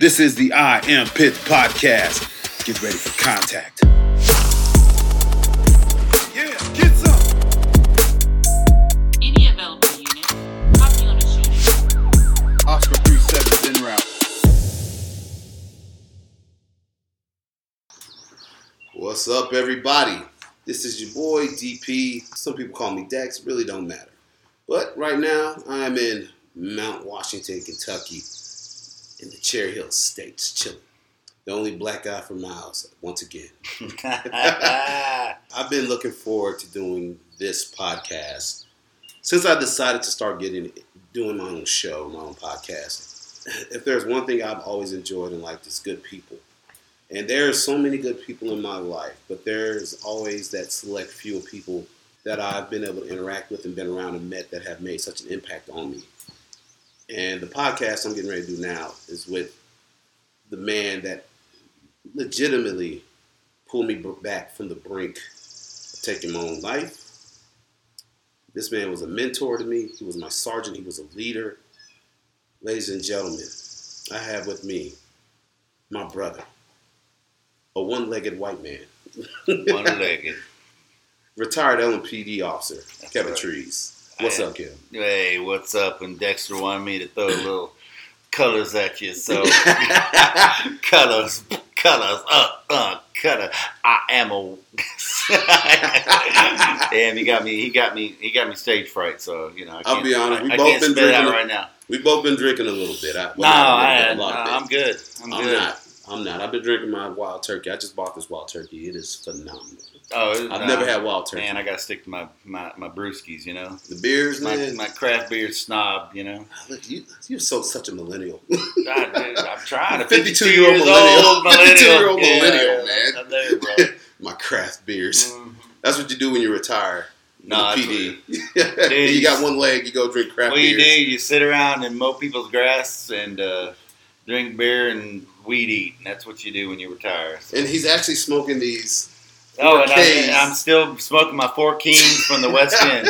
This is the I Am Pit podcast. Get ready for contact. Yeah, get some. Any available unit. Copy on a shooting. Oscar 37 en route. What's up, everybody? This is your boy DP. Some people call me Dex, really don't matter. But right now, I'm in Mount Washington, Kentucky, in the Cherry Hill States, chilling. The only black guy for miles, once again. I've been looking forward to doing this podcast since I decided to start getting doing my own show, my own podcast. If there's one thing I've always enjoyed in life, it's good people. And there are so many good people in my life, but there's always that select few of people that I've been able to interact with and been around and met that have made such an impact on me. And the podcast I'm getting ready to do now is with the man that legitimately pulled me back from the brink of taking my own life. This man was a mentor to me. He was my sergeant. He was a leader. Ladies and gentlemen, I have with me my brother, a one-legged white man, One-legged. retired LMPD officer, That's Kevin right. Trees. What's Hey. up, Kevin? Hey, what's up? And Dexter wanted me to throw a little colors at you, so colors, colors, uh, uh, color. I am a. Damn, he got me. He got me. He got me stage fright. So you know, I I'll be honest, we I, I both can't been spit it out drinking a- right now. We've both been drinking a little bit. I, well, No, I, no, a lot of I'm good. I'm, I'm good. not. I'm not. I've been drinking my wild turkey. I just bought this wild turkey. It is phenomenal. Oh, I've never had wild turkey. Man, I gotta stick to my my, my brewskis. You know, the beers, my, man. my craft beer snob. You know. Look, you, you're so such a millennial. God, dude, I'm trying. 52 52 year old millennial. 52 year old Yeah, millennial, man. I know, bro. my craft beers. Mhm. That's what you do when you retire. from No, the that's PD. you got one leg, you go drink craft What you beers. do, you sit around and mow people's grass and uh, drink beer and weed eat. And that's what you do when you retire. So- And he's actually smoking these. Oh, and. I, I'm still smoking my four Kings from the West End,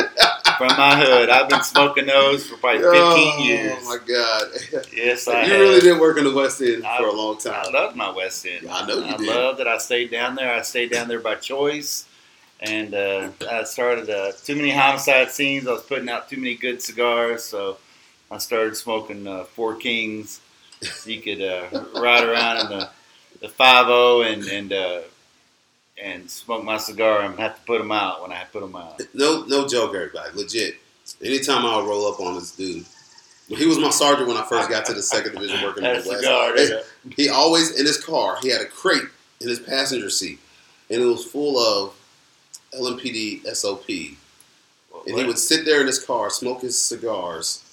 from my hood. I've been smoking those for probably 15 oh, years. Oh my God. Yes, you I have. really did work in the West End I- for a long time. I love my West End. I know you I did. love that I stayed down there. I stayed down there by choice. And uh, I started uh, too many homicide scenes. I was putting out too many good cigars, so I started smoking uh, Four Kings. So you could uh, ride around in the the five zero and and uh, and smoke my cigar and have to put them out when I put them out. No, no joke, everybody. Legit. Anytime I'll roll up on this dude, he was my sergeant when I first got to the second division working in the West. He always in his car. He had a crate in his passenger seat, and it was full of LMPD SOP. And he would sit there in his car, smoke his cigars,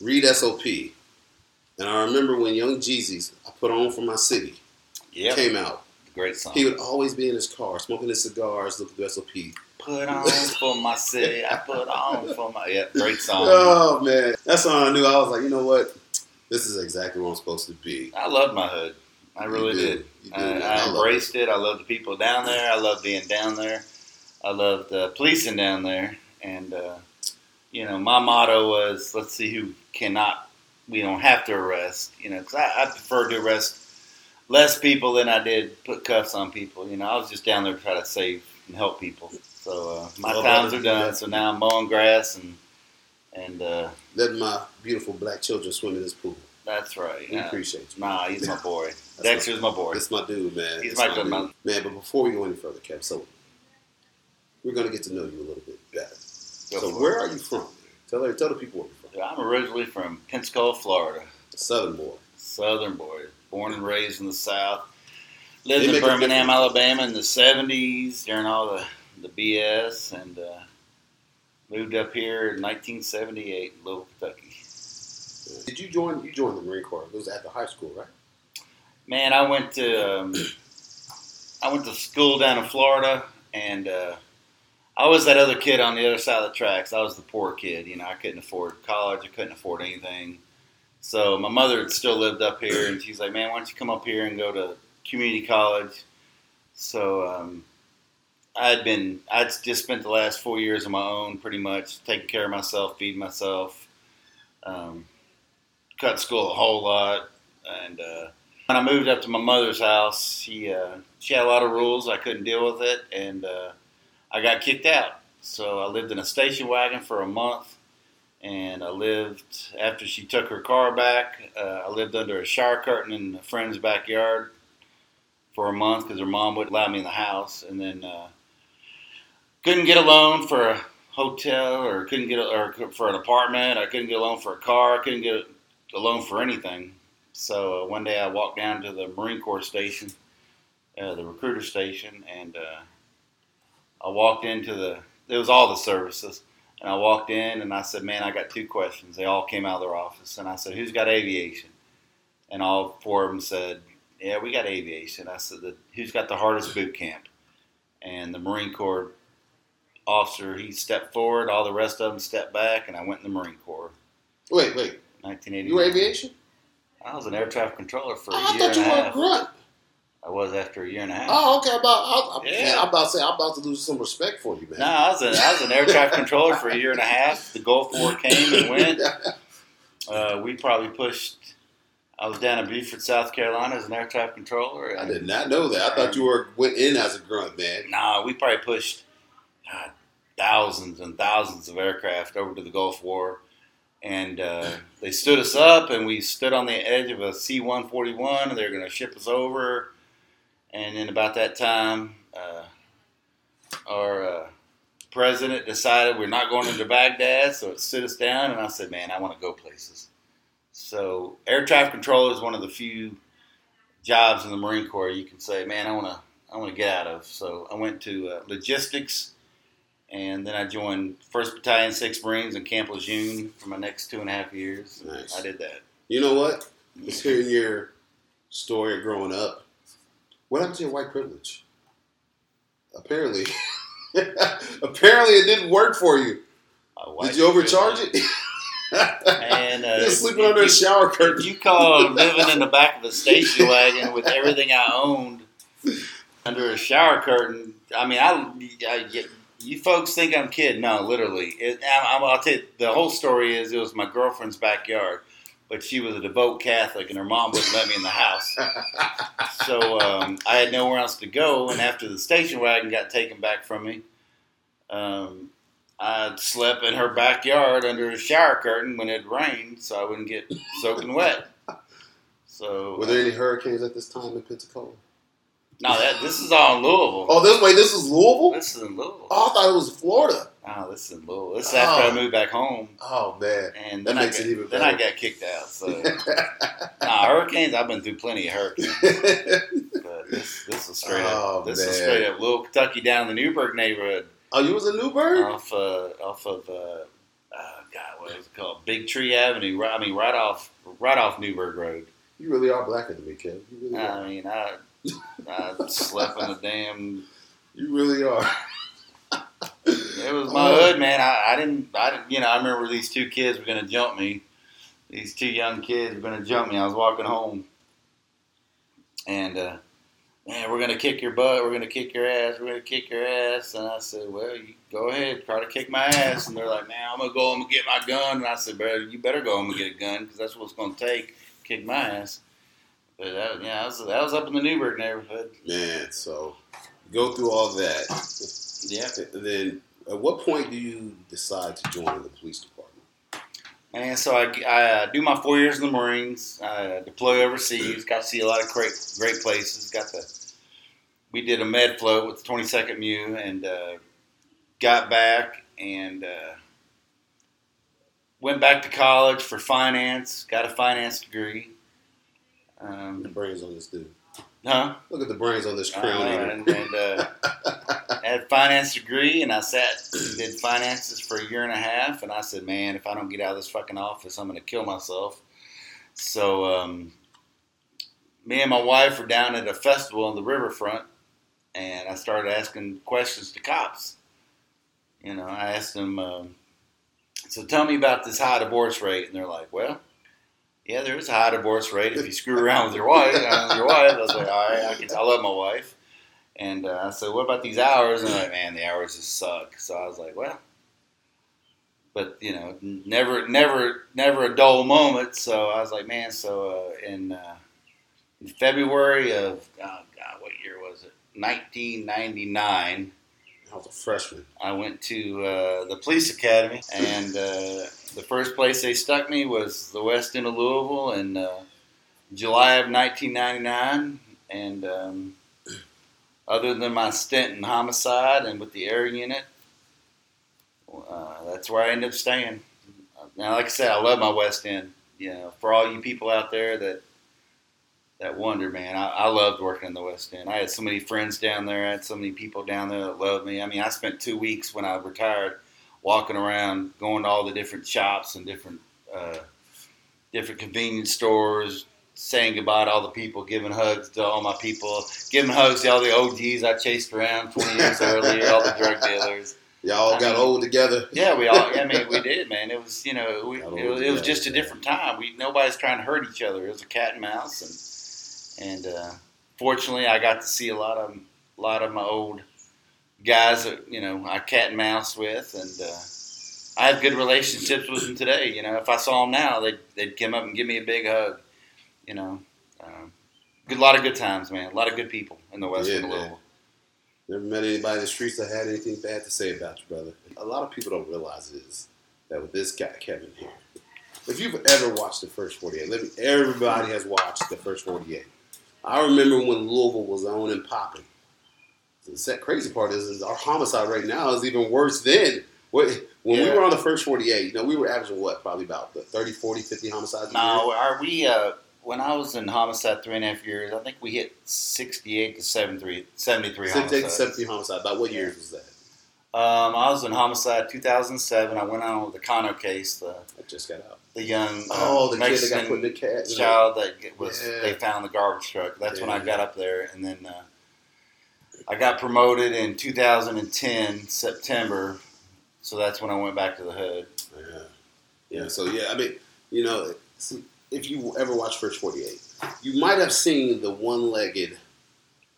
read SOP. And I remember when Young Jeezy's I put on for my city Yep, came out. Great song. He would always be in his car, smoking his cigars, looking at the SOP. put on for my city. I put on for my yeah, great song. Oh man, that's when I knew. I was like, you know what? This is exactly where I'm supposed to be. I loved my hood. I really You did. You I. I I embraced it. I loved the people down there. I loved being down there. I loved uh, policing down there. And, uh, you know, my motto was let's see who cannot, we don't have to arrest, you know, because I, I prefer to arrest less people than I did put cuffs on people. You know, I was just down there to try to save and help people. So uh, my Well, times are done. So now I'm mowing grass and, and uh, Letting my beautiful black children swim in this pool. that's right. We Yeah. appreciate you. Nah, he's my boy. Dexter's my boy. That's my dude, man. He's That's my good man. dude. Man, but before we go any further, Kev, so we're gonna get to know you a little bit better. Go so where it. are you from? Tell her, tell the people where you're from. I'm originally from Pensacola, Florida. Southern boy. Southern boy, born and raised in the South. They Lived in Birmingham. Alabama in the '70s during all the the BS, and uh, moved up here in 1978, in Louisville, Kentucky. Did you join? You joined the Marine Corps. It was after high school, right? Man, I went to um, I went to school down in Florida, and uh, I was that other kid on the other side of the tracks. I was the poor kid. You know, I couldn't afford college. I couldn't afford anything. So my mother still lived up here, and she's like, "Man, why don't you come up here and go to community college?" So um, I'd been I'd just spent the last four years on my own, pretty much taking care of myself, feeding myself. Um, cut school a whole lot, And uh, when I moved up to my mother's house, she uh, she had a lot of rules. I couldn't deal with it, and uh, I got kicked out. So I lived in a station wagon for a month, and I lived after she took her car back. Uh, I lived under a shower curtain in a friend's backyard for a month because her mom wouldn't allow me in the house, and then uh, couldn't get a loan for a hotel or couldn't get a, or for an apartment. I couldn't get a loan for a car. I couldn't get a loan for anything. So uh, one day I walked down to the Marine Corps station, uh, the recruiter station, and uh, I walked into the. It was all the services, and I walked in and I said, "Man, I got two questions." They all came out of their office, and I said, "Who's got aviation?" And all four of them said, "Yeah, we got aviation." I said, "Who's got the hardest boot camp?" And the Marine Corps officer, he stepped forward. All the rest of them stepped back, and I went in the Marine Corps. Wait, wait. 1980. You were aviation? I was an air traffic controller for a I year thought and you a a half. grunt. I was after a year and a half. Oh, okay. About, I, I, Yeah. man, I'm about to say, I'm about to lose some respect for you, man. No, I was, a, I was an air traffic controller for a year and a half. The Gulf War came and went. Uh, we probably pushed. I was down in Beaufort, South Carolina, as an air traffic controller. I did not know that. I thought you were went in as a grunt, man. Nah, we probably pushed God, thousands and thousands of aircraft over to the Gulf War, and uh, they stood us up, and we stood on the edge of a C-141, and they were going to ship us over. And then about that time, uh, our uh, president decided we're not going into Baghdad, so it stood us down, and I said, "Man, I want to go places." So air traffic controller is one of the few jobs in the Marine Corps you can say, "Man, I want to." I want to get out of. So I went to uh, logistics, and then I joined First Battalion, Sixth Marines in Camp Lejeune for my next two and a half years. Nice. I did that. You know what? Just hearing your story of growing up. What happened to your white privilege? Apparently, apparently it didn't work for you. Did you overcharge it? And uh, You're sleeping under a shower curtain. you call living in the back of a station wagon with everything I owned under a shower curtain. I mean, I, I you folks think I'm kidding? No, literally. It, I, I'll tell you, the whole story is it was my girlfriend's backyard, but she was a devout Catholic, and her mom wouldn't let me in the house. So um, I had nowhere else to go, and after the station wagon got taken back from me, um, I slept in her backyard under a shower curtain when it rained, so I wouldn't get soaking wet. So Were there any hurricanes at this time in Pensacola? No, that this is all in Louisville. Oh, this way. This is Louisville. This is in Louisville. Oh, I thought it was Florida. No, this is in Louisville. This is after Oh. I moved back home, Oh man. and That then makes I it got, even then I got kicked out. So nah, hurricanes. I've been through plenty of hurricanes, but this this is straight Oh, up. This is man. straight up Little Kentucky down in the Newburg neighborhood. oh, you was a Newburg? off uh, off of uh, uh, God, what is it called? Big Tree Avenue. Right, I mean, right off right off Newburg Road. You really are blacker than me, Kev. You really I are. mean, I I slept in the damn. You really are. It was my Oh. hood, man. I, I didn't I didn't you know I remember these two kids were gonna jump me. These two young kids were gonna jump me. I was walking home, and uh, man, we're gonna kick your butt. We're gonna kick your ass. We're gonna kick your ass. And I said, well, you go ahead, try to kick my ass. And they're like, man, I'm gonna go home and get my gun. And I said, bro, you better go home and get a gun because that's what it's gonna take. Kick my ass. But that, yeah, that was, that was up in the Newburg neighborhood. Man, so go through all that. Yeah. And then at what point do you decide to join the police department? And so I, I uh, do my four years in the Marines. I deploy overseas. Got to see a lot of great great places. Got the we did a med float with the 22nd MEU and uh, got back and uh, went back to college for finance. Got a finance degree. The Um, brains on this dude. huh? Look at the brains on this Uh, crown. eater. and and uh, had a finance degree, and I sat and did finances for a year and a half, and I said, man, if I don't get out of this fucking office, I'm gonna kill myself. So um, me and my wife were down at a festival on the riverfront, and I started asking questions to cops. You know, I asked them, um, so tell me about this high divorce rate, and they're like, well. Yeah, there is a high divorce rate if you screw around with your wife. uh, your wife, I was like, all right, I, can, I love my wife. And uh, I said, what about these hours? And they're like, man, the hours just suck. So I was like, well, but you know, never, never, never a dull moment. So I was like, man. So uh, in, uh, in February of oh God, what year was it? 1999. I was a freshman. I went to uh, the police academy, and uh, the first place they stuck me was the West End of Louisville in uh, July of 1999. And um, other than my stint in homicide and with the air unit, uh, that's where I ended up staying. Now, like I said, I love my West End. You know, for all you people out there that that wonder, man, I, I loved working in the West End. I had so many friends down there. I had so many people down there that loved me. I mean, I spent two weeks when I retired walking around, going to all the different shops and different uh, different convenience stores, saying goodbye to all the people, giving hugs to all my people, giving hugs to all the OGs I chased around 20 years earlier, all the drug dealers. Y'all I got mean- old together. Yeah, we all. I mean, we did, man. It was, you know, we, it, was, it was just a different time. We nobody's trying to hurt each other. It was a cat and mouse, and and uh, fortunately, I got to see a lot of a lot of my old guys that you know I cat and mouse with, and uh, I have good relationships with them today. You know, if I saw them now, they'd they'd come up and give me a big hug. You know, um, good lot of good times, man. A lot of good people in the West Yeah, End of man. Louisville. Never met anybody in the streets that had anything bad to say about you, brother. A lot of people don't realize is that with this guy Kevin here, if you've ever watched the first 48, let me, everybody has watched the first 48. I remember when Louisville was on and popping. The crazy part is, is our homicide right now is even worse than what, when we were on the first 48. You know, we were averaging what, probably about what, 30, 40, 50 homicides a year? No, are we? Uh, when I was in homicide three and a half years, I think we hit sixty-eight to 73, 73 68 to homicides. 70 homicide. About what years was that? Um, I was in homicide two thousand seven. I went on with the Kano case, the I just got out. the young uh, Oh, the kid that Mexican got put in the cat. child that was Yeah. they found the garbage truck. That's when I got up there, and then uh, I got promoted in two thousand and ten September. So that's when I went back to the hood. Yeah. Yeah. So yeah, I mean, you know, if you ever watch First Forty Eight, you might have seen the one-legged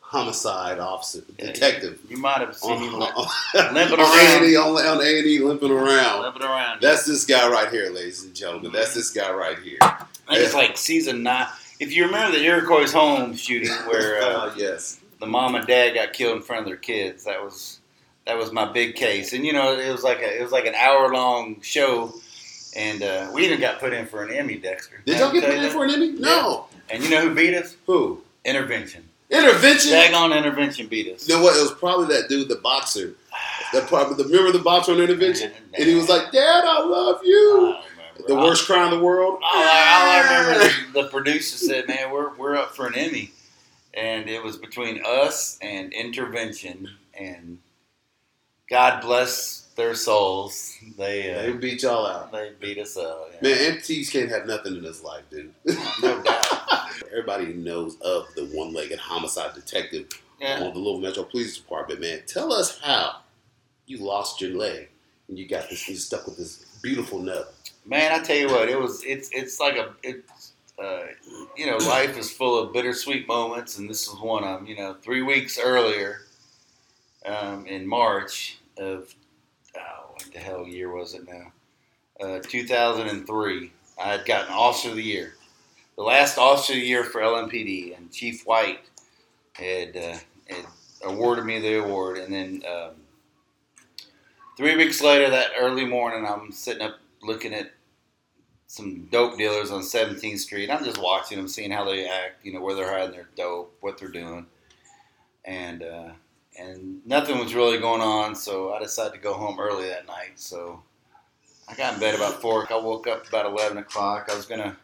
homicide officer, Yeah, detective, You might have seen on, limp- on, limping around. A&E, on, on A&E limping around. limping around. That's this guy right here, ladies and gentlemen. That's this guy right here. I think it's like season nine. If you remember the Iroquois home shooting where uh, Uh, yes. The mom and dad got killed in front of their kids, that was that was my big case. And you know, it was like a it was like an hour long show, and uh, we even got put in for an Emmy, Dexter. Did y'all get put in for an Emmy? No. And you know who beat us? Who? Intervention. Intervention. Daggone intervention beat us. You know what? It was probably that dude, the boxer. The probably the remember the boxer on intervention, and he was like, "Dad, I love you." don't. The worst crime in the world. All I, all I remember, the, the producer said, "Man, we're we're up for an Emmy," and it was between us and Intervention, and God bless their souls. They They uh, beat y'all out. they beat us up. yeah. Man, MTs can't have nothing in his life, dude. no doubt. Everybody knows of the one-legged homicide detective Yeah. on the Louisville Metro Police Department. Man, tell us how you lost your leg and you got this. You stuck with this beautiful nub. Man, I tell you what, it was it's it's like a it's uh, you know life is full of bittersweet moments, and this is one of them. You know, three weeks earlier, um, in March of oh, what the hell year was it now? Uh, 2003. I had gotten Officer of the Year, the last Officer of the Year for LMPD, and Chief White had, uh, had awarded me the award, and then. Um, Three weeks later, that early morning, I'm sitting up looking at some dope dealers on 17th Street. I'm just watching them, seeing how they act, you know, where they're hiding their dope, what they're doing, and uh, and nothing was really going on. So I decided to go home early that night. So I got in bed about four. I woke up about 11 o'clock. I was gonna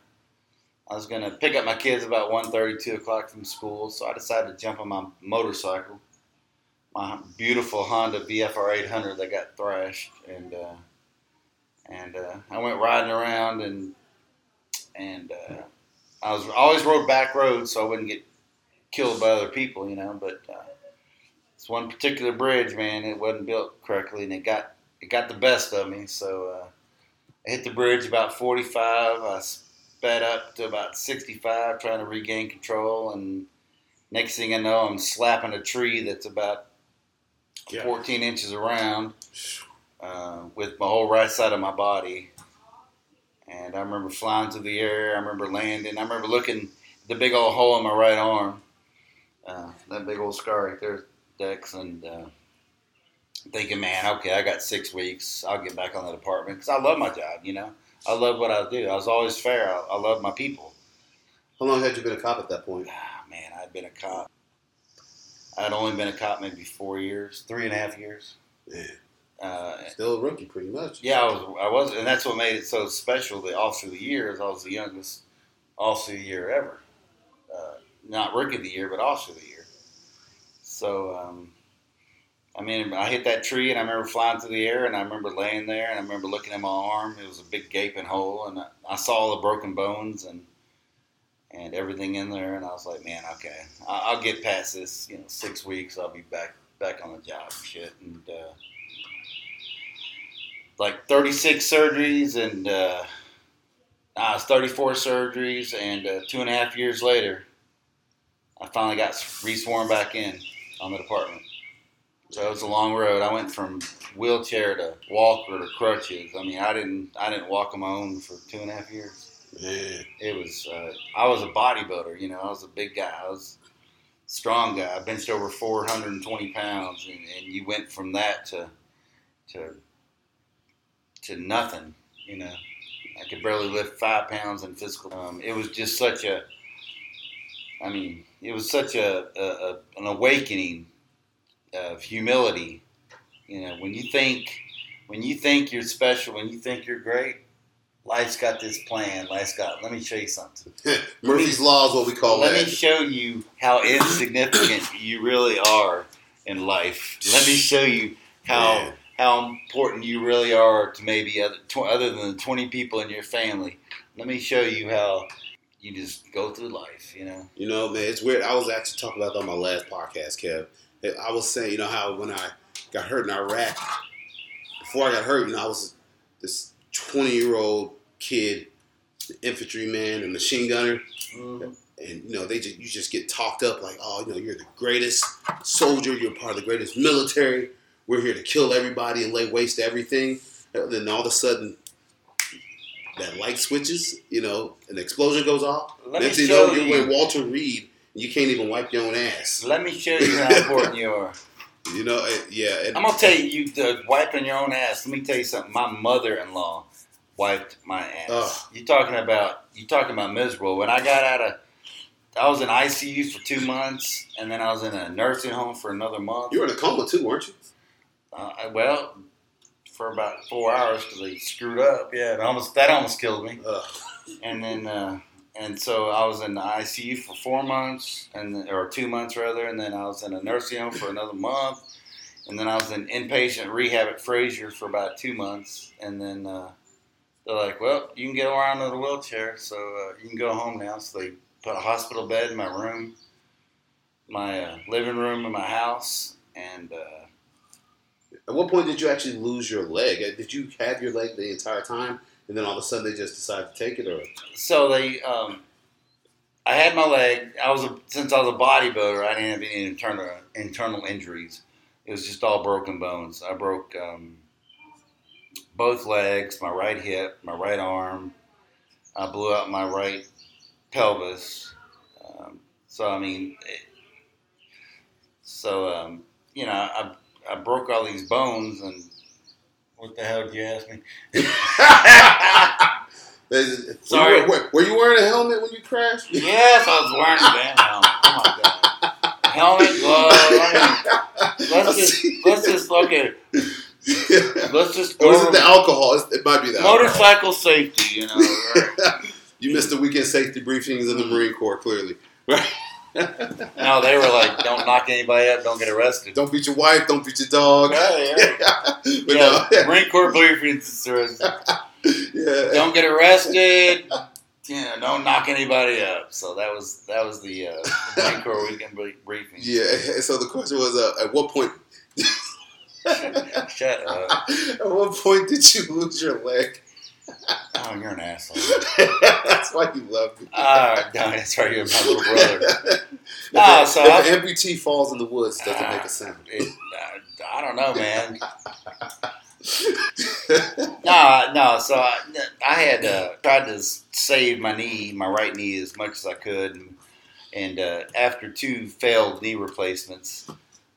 I was gonna pick up my kids about 1:30, 2 o'clock from school. So I decided to jump on my motorcycle my beautiful Honda VFR 800 that got thrashed, and uh, and uh, I went riding around, and and uh, I was I always rode back roads so I wouldn't get killed by other people, you know. But uh, this one particular bridge, man, it wasn't built correctly, and it got it got the best of me. So uh, I hit the bridge about 45. I sped up to about 65, trying to regain control, and next thing I know, I'm slapping a tree that's about Yeah. 14 inches around, uh, with my whole right side of my body. And I remember flying through the air. I remember landing. I remember looking at the big old hole in my right arm. Uh, that big old scar right there, Dex, and uh, thinking, man, okay, I got six weeks. I'll get back on that apartment because I love my job. You know, I love what I do. I was always fair. I, I love my people. How long had you been a cop at that point? Ah, man, I'd been a cop. I'd only been a cop maybe four years, three and a half years. Man, Uh, still a rookie, pretty much. yeah, I was, I was, and that's what made it so special. The all through the year is I was the youngest all through the year ever. Uh, not rookie of the year, but all through the year. So, um, I mean, I hit that tree, and I remember flying through the air, and I remember laying there, and I remember looking at my arm. It was a big gaping hole, and I, I saw all the broken bones and and everything in there, and I was like, man, okay, I, I'll get past this. You know, six weeks, I'll be back back on the job, and shit, and. Uh, like 36 surgeries and uh, uh, it's 34 surgeries and uh, two and a half years later i finally got re-sworn back in on the department. So it was a long road. I went from wheelchair to walker to crutches. I mean i didn't i didn't walk on my own for two and a half years. Yeah. it was uh, i was a bodybuilder you know i was a big guy. I was a strong guy. I benched over 420 pounds and, and you went from that to to to nothing you know i could barely lift five pounds in physical um, it was just such a i mean it was such a, a, a an awakening of humility you know when you think when you think you're special when you think you're great life's got this plan life's got let me show you something Murphy's Law is what we call let me show you how insignificant you really are in life. Let me show you how Man. How important you really are to maybe other tw- other than the twenty people in your family. Let me show you how you just go through life. You know. You know, man, it's weird. I was actually talking about that on my last podcast, Kev. I was saying, you know, how when I got hurt in Iraq, before I got hurt, you know, I was this 20 year old kid, infantryman, and machine gunner. Mhm. and you know they just you just get talked up like oh you know you're the greatest soldier you're part of the greatest military we're here to kill everybody and lay waste to everything and then all of a sudden that light switches you know an explosion goes off Let next me thing you know show you're you. with Walter Reed and you can't even wipe your own ass Let me show you how important you are. you know yeah and, I'm gonna tell you, you uh, wiping your own ass. Let me tell you something. My mother-in-law wiped my ass. Ugh. You talking about? You talking about miserable? When I got out of, I was in ICU for two months, and then I was in a nursing home for another month. you were in a coma too weren't you Uh, well, for about four hours because they screwed up. Yeah, almost that almost killed me. Ugh. And then, uh, and so I was in the ICU for four months, and or two months rather, and then I was in a nursing home for another month, and then I was in inpatient rehab at Frazier for about two months, and then uh, they're like, "Well, you can get around in a wheelchair, so uh, you can go home now." So they put a hospital bed in my room, my uh, living room in my house, and. Uh, at what point did you actually lose your leg Uh, did you have your leg the entire time and then all of a sudden they just decided to take it or so they um, I had my leg. I was a, since I was a bodybuilder. I didn't have any internal internal injuries. It was just all broken bones. I broke um, both legs, my right hip, my right arm. I blew out my right pelvis. Um, so I mean, it, so um, you know, I I broke all these bones and. What the hell did you ask me? Sorry. Were you, were, were you wearing a helmet when you crashed? Yes, I was wearing a damn helmet. Oh my god. Helmet, gloves. I mean, let's just let's just look at let's just or go is it the alcohol? It's- It might be the alcohol. motorcycle safety. You know, right? you missed the weekend safety briefings in the Marine Corps, clearly. No, they were like, don't knock anybody up, don't get arrested. Don't beat your wife, don't beat your dog. Yeah, yeah. but Yeah, no, Marine Corps briefings. yeah. Don't get arrested. Yeah, don't knock anybody up. So that was that was the, uh, the Marine Corps weekend briefing. Yeah, so the question was, uh, at what point? Shut up. at what point did you lose your leg? Oh, you're an asshole. That's why you love me. Ah, no, that's right. You're my little brother. if No, a- so if I- an amputee falls in the woods, doesn't Ah. make a sound. It, uh, I don't know, man. no, no. So I, I had uh, tried to save my knee, my right knee, as much as I could, and, and uh, after two failed knee replacements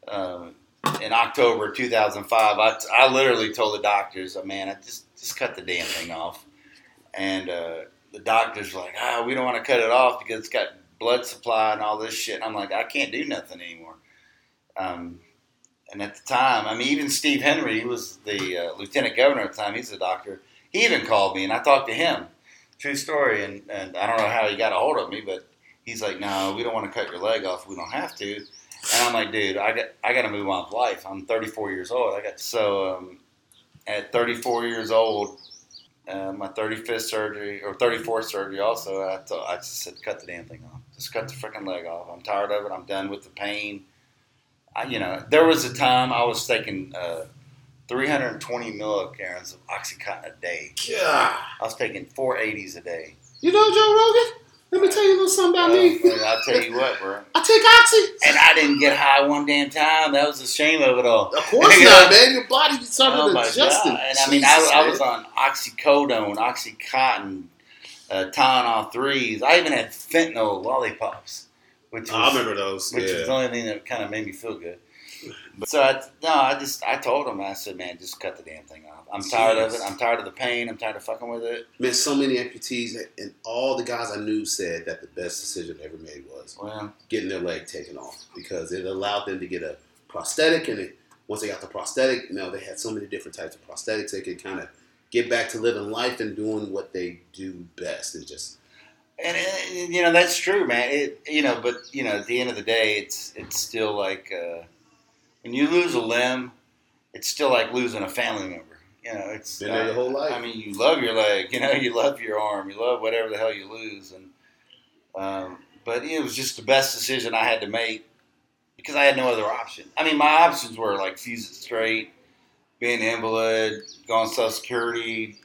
um, in October 2005, I, I literally told the doctors, "Oh, "Man, I just just cut the damn thing off," and uh, the doctors like, "Ah, we don't want to cut it off because it's got blood supply and all this shit." And I'm like, "I can't do nothing anymore." Um, and at the time, I mean, even Steve Henry, he was the uh, lieutenant governor at the time. He's a doctor. He even called me, and I talked to him. True story. And, and I don't know how he got a hold of me, but he's like, "No, we don't want to cut your leg off. We don't have to." And I'm like, "Dude, I got I got to move on with life. I'm 34 years old. I got so um, at 34 years old, uh, my 35th surgery or 34th surgery. Also, I, thought, I just said, cut the damn thing off. Just cut the freaking leg off. I'm tired of it. I'm done with the pain. I, you know, there was a time I was taking uh, 320 milligrams of OxyContin a day. God. I was taking 480s a day. You know Joe Rogan? Let me tell you a little something about me. Uh, I'll tell you what, bro. I take oxy. And I didn't get high one damn time. That was the shame of it all. Of course You not, know? man. Your body started Oh adjusting. god! And I mean, I, I was on oxycodone, oxycontin, uh, Tylenol threes. I even had fentanyl lollipops, which was I remember those. which was the only thing that kind of made me feel good. But so I, no, I just I told him I said, man, just cut the damn thing off. I'm tired of it. I'm tired of the pain. I'm tired of fucking with it. Man, so many amputees, and all the guys I knew said that the best decision they ever made was Well, getting their leg taken off because it allowed them to get a prosthetic, and it, once they got the prosthetic, you know, they had so many different types of prosthetics, they could kind of get back to living life and doing what they do best, and just and, uh, you know that's true, man. It you know, but you know, at the end of the day, it's it's still like uh, when you lose a limb, it's still like losing a family member. You know, it's been there your whole life. I mean, you love your leg, you know, you love your arm, you love whatever the hell you lose, and um, but it was just the best decision I had to make because I had no other option. I mean, my options were like fuse it straight, be an invalid, go on Social Security,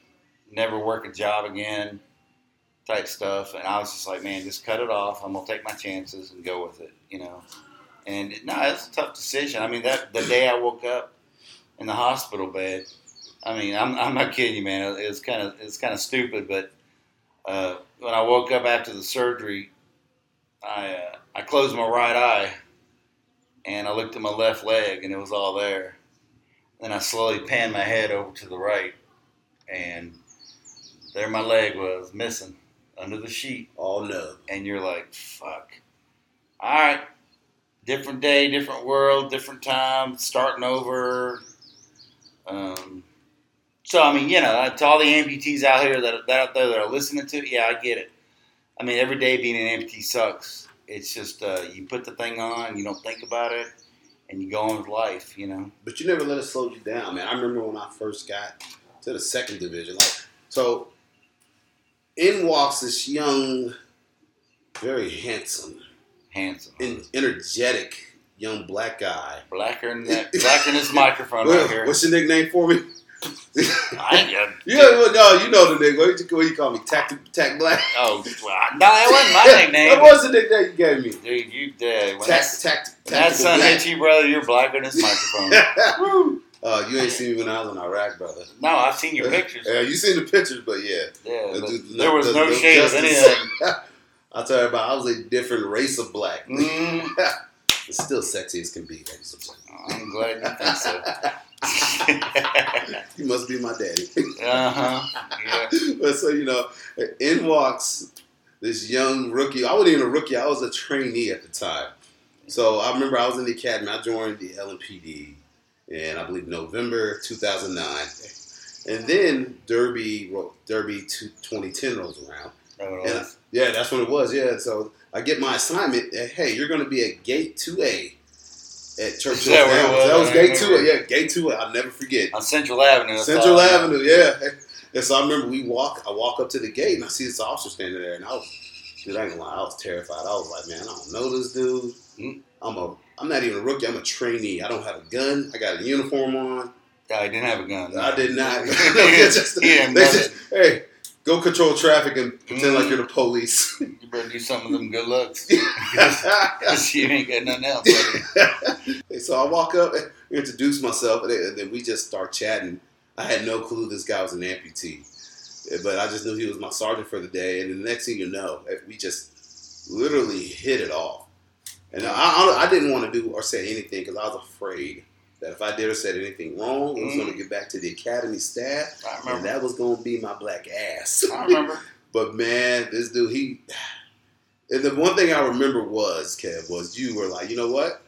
never work a job again, type stuff. And I was just like, man, just cut it off. I'm gonna take my chances and go with it, you know. And no, it's a tough decision. I mean, that the day I woke up in the hospital bed. I mean, I'm, I'm not kidding you, man. It's kind of it's kind of stupid, but uh, when I woke up after the surgery, I uh, I closed my right eye and I looked at my left leg, and it was all there. Then I slowly panned my head over to the right, and there my leg was missing under the sheet. all no. And you're like, fuck. All right, different day, different world, different time, starting over. Um, so I mean, you know, to all the amputees out here that, that out there that are listening to it, yeah, I get it. I mean, every day being an amputee sucks. It's just uh, you put the thing on, you don't think about it, and you go on with life. You know. But you never let it slow you down, man. I remember when I first got to the second division. Like, so in walks this young, very handsome, Handsome, and energetic young black guy. blacker than that, blacker than this microphone right here. What's your nickname for me? I ain't yeah, well, no, you know the nigga. What you, what you call me? Tack, tack black. Oh, well, no, that wasn't my nickname. What was the nickname you gave me? Dude, you did. Tack, that, tack, when that son hit you, brother, you're blacker than this microphone. Uh, you ain't seen me when I was in Iraq, brother. no, I've seen your pictures. Yeah, you seen the pictures, but yeah. Yeah, That does there was does no shade of anything. I'll tell you about. I was a different race of black. Mm, It's still sexy as can be. I'm glad you think so. you must be my daddy. uh huh. Yeah. but so you know, in walks this young rookie. I wasn't even a rookie. I was a trainee at the time. So I remember I was in the academy. I joined the LMPD in I believe November 2009, and then Derby Derby two- 2010 rolls around. I- yeah, that's what it was. Yeah, so I get my assignment. Hey, you're going to be at Gate 2A at Churchill. that where was? That was Gate 2A. Yeah, Gate two. I'll never forget. On Central Avenue. Central know. Avenue. Yeah. And so I remember we walk. I walk up to the gate and I see this officer standing there, and I was, dude, I ain't gonna lie, I was terrified. I was like, man, I don't know this dude. Mm. I'm a, I'm not even a rookie. I'm a trainee. I don't have a gun. I got a uniform on. Yeah, I didn't have a gun. I did not. Just- just, hey, go control traffic and pretend like Mm. you're the police. You better do some of them good looks. Because you ain't got nothing else. buddy. so I walk up, and introduce myself, and then- we just start chatting. I had no clue this guy was an amputee, but I just knew he was my sergeant for the day. And the next thing you know, eh, we just literally hit it off. And I, I, I didn't want to do or say anything because I was afraid that if I did or said anything wrong, I was going to get back to the academy staff, I and that was going to be my black ass. I remember. But man, this dude, he. And the one thing I remember was, Kev, was you were like, you know what?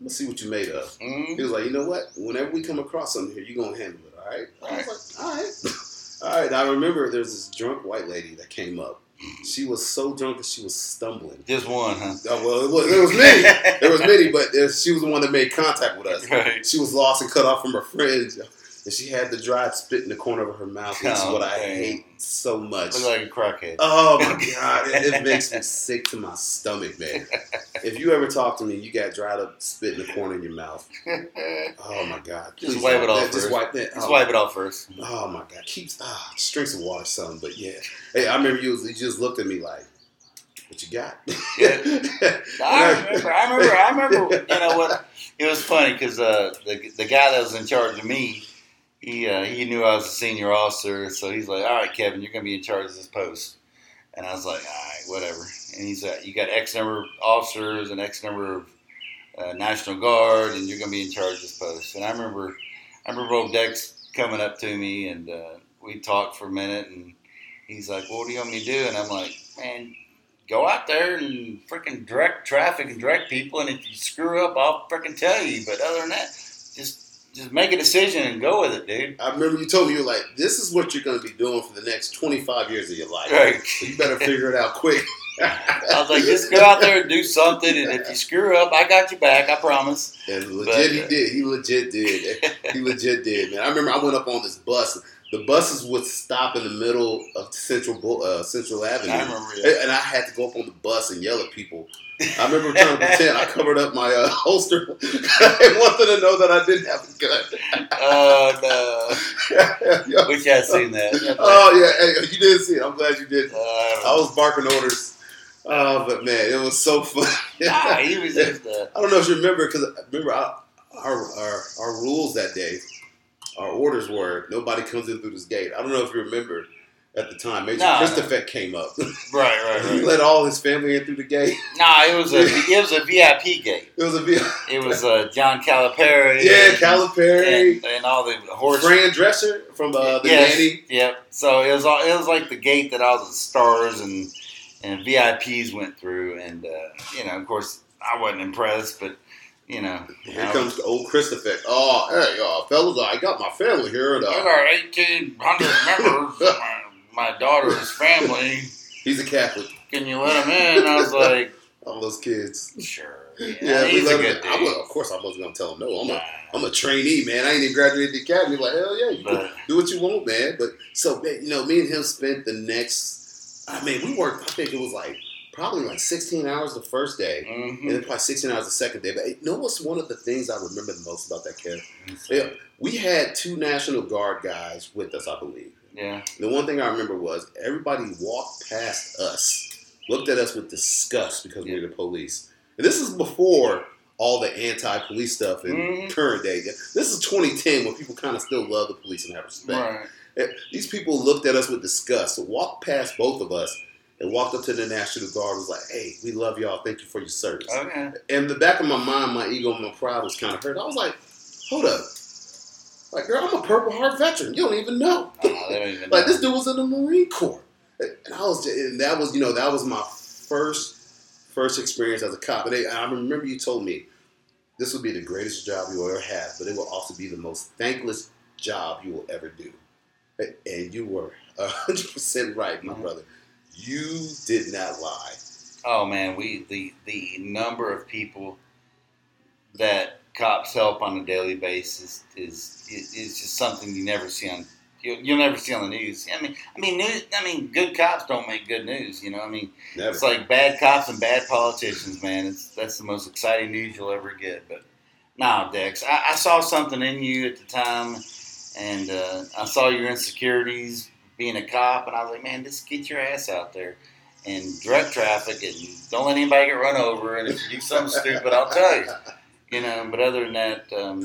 Let's see what you made of. Mhm. He was like, you know what? Whenever we come across something here, you're going to handle it, all right? I Right. was like, all right. all right. I remember there was this drunk white lady that came up. She was so drunk that she was stumbling. Just one, huh? Oh, well, it was, there was many. there was many, but she was the one that made contact with us. Right. She was lost and cut off from her friends. And she had the dried spit in the corner of her mouth, which is Oh, what I hate so much. Look like a crackhead. Oh my god, it, it makes me sick to my stomach, man. If you ever talk to me, you got dried up spit in the corner of your mouth. Oh my god, Just wipe it off Yeah, Just first. wipe it. Let's oh, wipe it off first. Oh my god, keep ah, just drink some water, son. But yeah, hey, I remember you, was, you just looked at me like, "What you got?" I remember. I remember. I remember. You know what? It was funny because uh, the the guy that was in charge of me, he uh, he knew I was a senior officer, so he's like, "All right, Kevin, you're gonna be in charge of this post." And I was like, "All right, whatever." And he's like, "You got X number of officers and X number of uh, National Guard, and you're gonna be in charge of this post." And I remember, I remember old Dex coming up to me, and uh, we talked for a minute, and he's like, well, "What do you want me to do?" And I'm like, "Man." go out there and freaking direct traffic and direct people. And if you screw up, I'll freaking tell you. But other than that, just make a decision and go with it, dude. I remember you told me you were like, "This is what you're going to be doing for the next 25 years of your life. Right. So you better figure it out quick." I was like, just go out there and do something. And if you screw up, I got you back. I promise. And legit, But, he uh, did. He legit did. he legit did, man. I remember I went up on this bus. The buses would stop in the middle of Central uh, Central Avenue, I remember and I had to go up on the bus and yell at people. I remember trying to pretend I covered up my uh, holster. I wanted to know that I didn't have a gun. Oh no! Yo. Wish I'd seen that. Oh yeah, hey, you did see it. I'm glad you did. Uh, I was barking orders. Oh, but man, it was so fun. ah, he was just. Uh, I don't know if you remember because remember our, our our our rules that day, our orders were nobody comes in through this gate. I don't know if you remember at the time. Major no. Christopher came up. right, right, he let all his family in through the gate. Nah, it was a it was a VIP gate. It was a VIP. It was uh, John Calipari. Yeah, and- Calipari, and, and all the horse. Fran Drescher from uh, the yes, Nanny. Yep. So it was all, it was like the gate that all the stars and and VIPs went through, and uh, you know, of course, I wasn't impressed, but you know, Here comes the old Christopher. Oh, hey, uh, fellas, I got my family here. And, I uh, got eighteen hundred members of my, my daughter's family. he's a Catholic. Can you let him in? I was like, All those kids. sure. Yeah, Yeah, he's a good dude. was, of course, I wasn't gonna tell him no. I'm a, Nah. I'm a trainee, man. I ain't even graduated the academy. Like hell yeah, you do what you want, man. But so you know, me and him spent the next. I mean, we worked. I think it was like probably like 16 hours the first day, and Mhm. then probably 16 hours the second day. But you know what's one of the things I remember the most about that kid? Yeah, we had two National Guard guys with us, I believe. Yeah. The one thing I remember was everybody walked past us, looked at us with disgust because we were the police. And this is before all the anti-police stuff in Mhm. current day. This is 2010 when people kind of still love the police and have respect. Right. These people looked at us with disgust, so walked past both of us and walked up to the National Guard and was like, hey, we love y'all. Thank you for your service. Okay. In the back of my mind, my ego and my pride was kind of hurt. I was like, hold up. Like, girl, I'm a Purple Heart veteran. You don't even know. Oh, don't even Like know. this dude was in the Marine Corps, and I was, just, and that was, you know, that was my first first experience as a cop. And, they, and I remember you told me this would be the greatest job you will ever have, but it will also be the most thankless job you will ever do. And- you were hundred percent right, my Mhm. brother. You did not lie. Oh man, we the the number of people that cops help on a daily basis is is, is just something you never see on you'll, you'll never see on the news. I mean, I mean, news, I mean, good cops don't make good news. You know, I mean, Never. it's like bad cops and bad politicians, man. It's that's the most exciting news you'll ever get. But now, Dex, I, I saw something in you at the time, and uh, I saw your insecurities being a cop, and I was like, man, just get your ass out there and drug traffic, and don't let anybody get run over. And if you do something stupid, I'll tell you. You know, but other than that, um,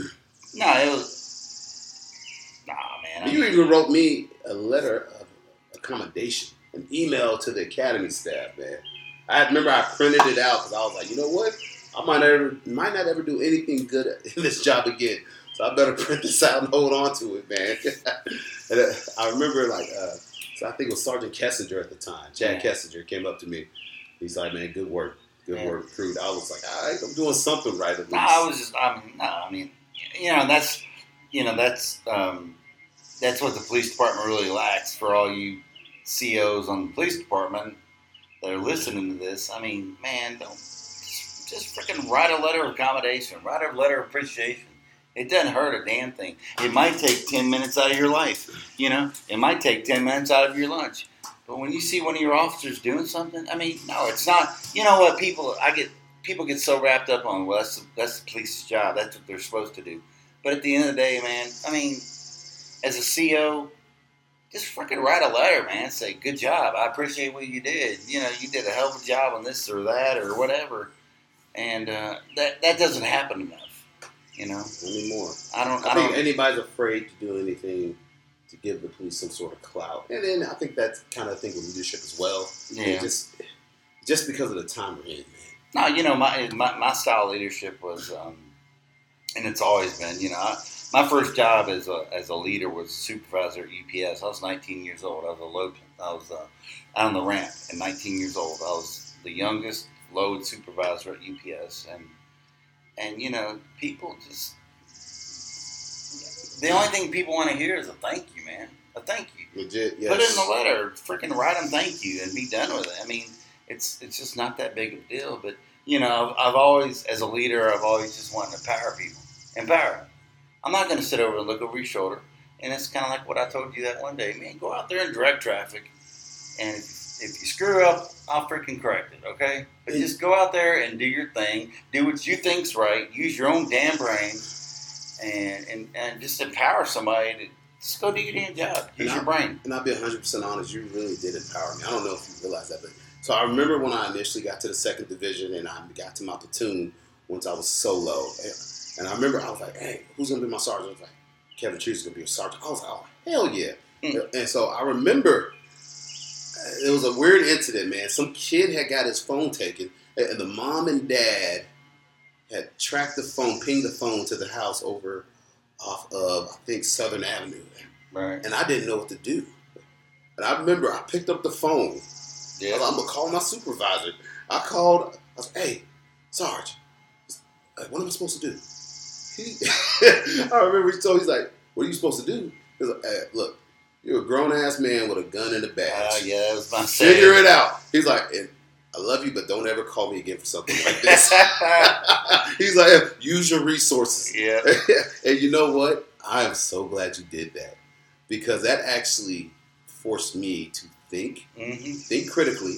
no, it was. Nah, man. I You mean, even wrote me a letter of accommodation, an email to the academy staff, man. I remember I printed it out because I was like, you know what? I might never, might not ever do anything good in this job again. So I better print this out and hold on to it, man. and uh, I remember, like, uh, so I think it was Sergeant Kessinger at the time. Chad Yeah. Kessinger came up to me. He's like, man, good work, good Yeah. work, crew. I was like, all right, I'm doing something right at least. No, I was just, I mean, no, I mean, you know, that's, you know, that's, um, that's what the police department really lacks for all you COs on the police department that are listening to this. I mean, man, don't just, just freaking write a letter of accommodation, write a letter of appreciation. It doesn't hurt a damn thing. It might take 10 minutes out of your life, you know, it might take 10 minutes out of your lunch. But when you see one of your officers doing something, I mean, no, it's not. You know what? People, I get people get so wrapped up on well, that's that's the police's job. That's what they're supposed to do. But at the end of the day, man, I mean, as a CO, just freaking write a letter, man. Say good job. I appreciate what you did. You know, you did a hell of a job on this or that or whatever. And uh, that that doesn't happen enough. You know, anymore. I don't. I I think don't. anybody's afraid to do anything to give the police some sort of clout, and then I think that's kind of thing with leadership as well. Yeah. Just, just because of the time we're in, man. No, you know, my my, my style of leadership was, um, and it's always been, you know, I, my first job as a as a leader was supervisor at UPS. I was 19 years old. I was a load. I was uh, on the ramp at 19 years old. I was the youngest load supervisor at UPS, and and you know, people just the only thing people want to hear is a thank you, man. A thank you. Legit, yes. Put it in the letter. Freaking write them thank you and be done with it. I mean, it's it's just not that big of a deal. But you know, I've, I've always, as a leader, I've always just wanted to empower people. Empower. 'em. I'm not going to sit over and look over your shoulder. And it's kind of like what I told you that one day. Man, go out there and direct traffic. And if, if you screw up, I'll freaking correct it. Okay. But just go out there and do your thing. Do what you think's right. Use your own damn brain. And and, and just empower somebody to just go do your damn job. Use And your brain. And I'll be 100% honest, you really did empower me. I don't know if you realize that, but so I remember when I initially got to the second division and I got to my platoon once I was solo. And, and I remember I was like, hey, who's going to be my sergeant? I was like, Kevin Trees going to be a sergeant. I was like, oh, hell yeah. Mm. And so I remember it was a weird incident, man. Some kid had got his phone taken, and the mom and dad had tracked the phone, pinged the phone to the house over off of, I think, Southern Avenue Right. and I didn't know what to do. And I remember I picked up the phone. I was Yeah. like, I'm gonna call my supervisor. I called. I was like, "Hey, Sarge, uh, what am I supposed to do?" He, I remember he told. He's like, "What are you supposed to do?" He's like, hey, "Look, you're a grown ass man with a gun and a badge. Oh, yeah, that my Figure it out." He's like, "I love you, but don't ever call me again for something like this." He's like, "Use your resources." yeah. and you know what? I am so glad you did that because that actually forced me to think, hmm think critically,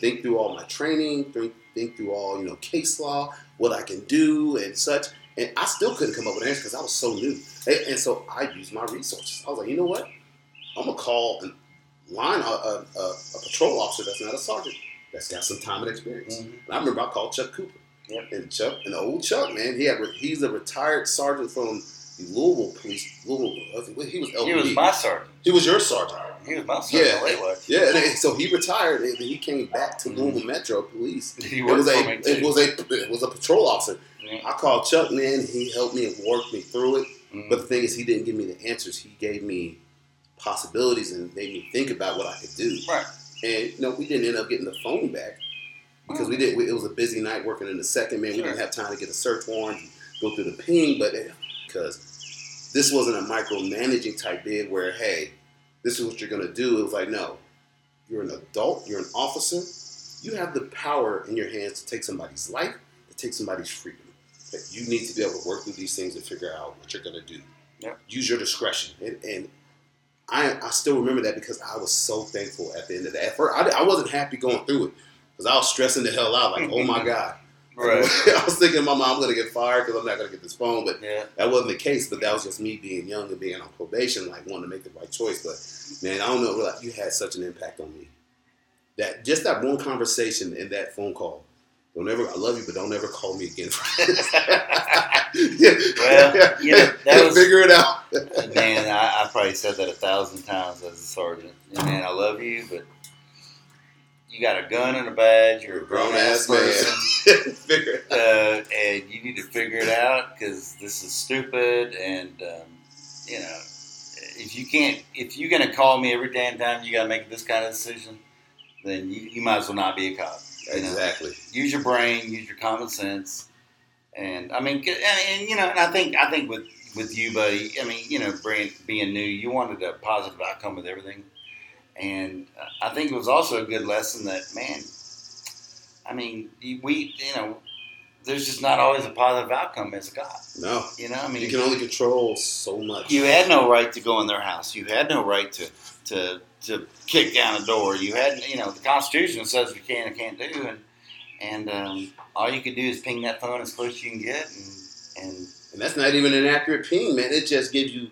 think through all my training, think, think through all you know case law, what I can do, and such. And I still couldn't come up with answers because I was so new. And, and so I used my resources. I was like, you know what? I'm gonna call and line a, a, a, a patrol officer that's not a sergeant that's got some time and experience. Mhm. And I remember I called Chuck Cooper. Yep. And Chuck, and old Chuck, man, he had he's a retired sergeant from the Louisville Police. Louisville, he was LPD. He was my sergeant. He was your sergeant. He was my sergeant. Yeah. Yeah, so he retired and then he came back to mm-hmm. Louisville Metro Police. He It worked was for a me too. it was a it was a patrol officer. Yeah. I called Chuck, man. He helped me and worked me through it. Mhm. But the thing is, he didn't give me the answers. He gave me possibilities and made me think about what I could do. Right. And you know, we didn't end up getting the phone back because we did. We, it was a busy night working in the second man. We didn't have time to get a search warrant, and go through the ping. But eh, because this wasn't a micromanaging type bid where, hey, this is what you're gonna do. It was like, no, you're an adult. You're an officer. You have the power in your hands to take somebody's life, to take somebody's freedom. That you need to be able to work through these things and figure out what you're gonna do. Use your discretion. And, and I, I still remember that because I was so thankful at the end of that. At first, I, I wasn't happy going through it because I was stressing the hell out. Like, oh my god, Right. I was thinking, Mama, I'm gonna get fired because I'm not gonna get this phone. But Yeah. that wasn't the case. But that was just me being young and being on probation, like wanting to make the right choice. But man, I don't know. Like, you had such an impact on me. That just that one conversation and that phone call. Don't ever. I love you, but don't ever call me again. yeah. Well, you know, that was- figure it out. man, I, I probably said that a thousand times as a sergeant. And man, I love you, but you got a gun and a badge. You're a grown ass man. person. Figure it out. uh, and you need to figure it out because this is stupid. And um, you know, if you can't, if you're gonna call me every damn time you gotta make this kind of decision, then you, you might as well not be a cop. You know? Exactly. Use your brain, use your common sense, and I mean, and, and you know, and I think I think with with you, buddy, I mean, you know, being, being new, you wanted a positive outcome with everything, and uh, I think it was also a good lesson that man, I mean, we, you know, there's just not always a positive outcome as a cop. No. You know, I mean, You can only control so much. you had no right to go in their house. You had no right to to to kick down a door. You had, you know, the Constitution says you can and can't do, and and um, all you could do is ping that phone as close as you can get, and and and that's not even an accurate ping, man. It just gives you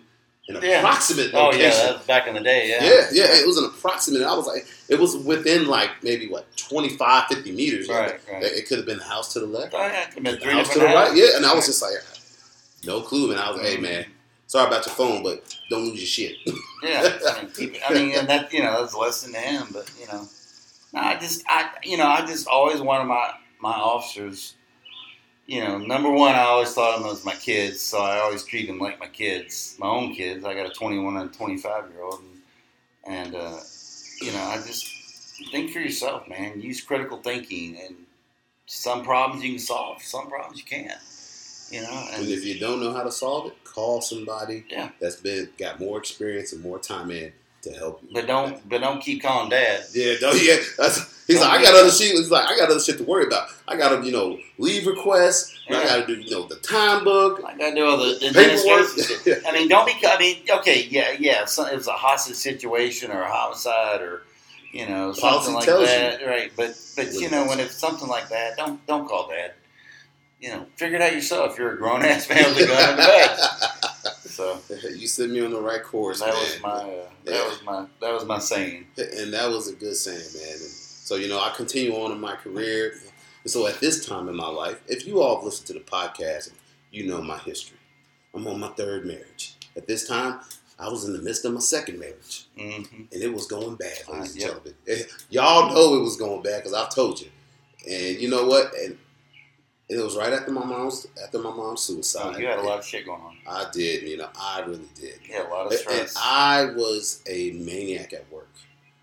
an Yeah. approximate oh location. yeah, that was back in the day, yeah, Yeah, yeah, it was an approximate. I was like, it was within like maybe what 25, 50 meters. Right, right. It, could have been the house to the left, Oh, yeah, it could've been the house to the right. Yeah, and I was just like, no clue. And I was like, hey mm. man, sorry about your phone, but don't lose your shit. Yeah, I mean, keep I mean, and that you know that's a lesson to him. But you know, I just I you know I just always wanted my my officers. You know, number one, I always thought of them as my kids, so I always treat them like my kids, my own kids. I got a 21 and a 25 year old, and, and uh, you know, I just think for yourself, man. Use critical thinking, and some problems you can solve, some problems you can't. You know, and and if you don't know how to solve it, call somebody Yeah. that's been got more experience and more time in to help you. but don't but don't keep calling dad. Yeah, no, yeah. That's, he's like, I got other shit. He's like, I got other shit to worry about. I got to, you know, leave requests. and I got to do, you know, the time book. I gotta do all the Paperwork. administration. shit. I mean, don't be. I mean, okay, yeah, yeah. Some- it was a hostage situation or a homicide or you know something like that, right? But but you know when it's something like that, don't don't call dad. You know, figure it out yourself. You're a grown ass man with a gun in the back. So you set me on the right course, that man. was my uh, that was my that was my saying. and that was a good saying, man. And so you know, I continue on in my career. And so at this time in my life, if you all have listened to the podcast, you know my history. I'm on my third marriage. At this time, I was in the midst of my second marriage, hmm and it was going bad, ladies and gentlemen. Y'all know it was going bad because I've told you. And you know what? And it was right after my mom's after my mom's suicide. Oh, you had a lot of shit going on. I did, you know, I really did. Had a lot of stress. And. I was a maniac at work.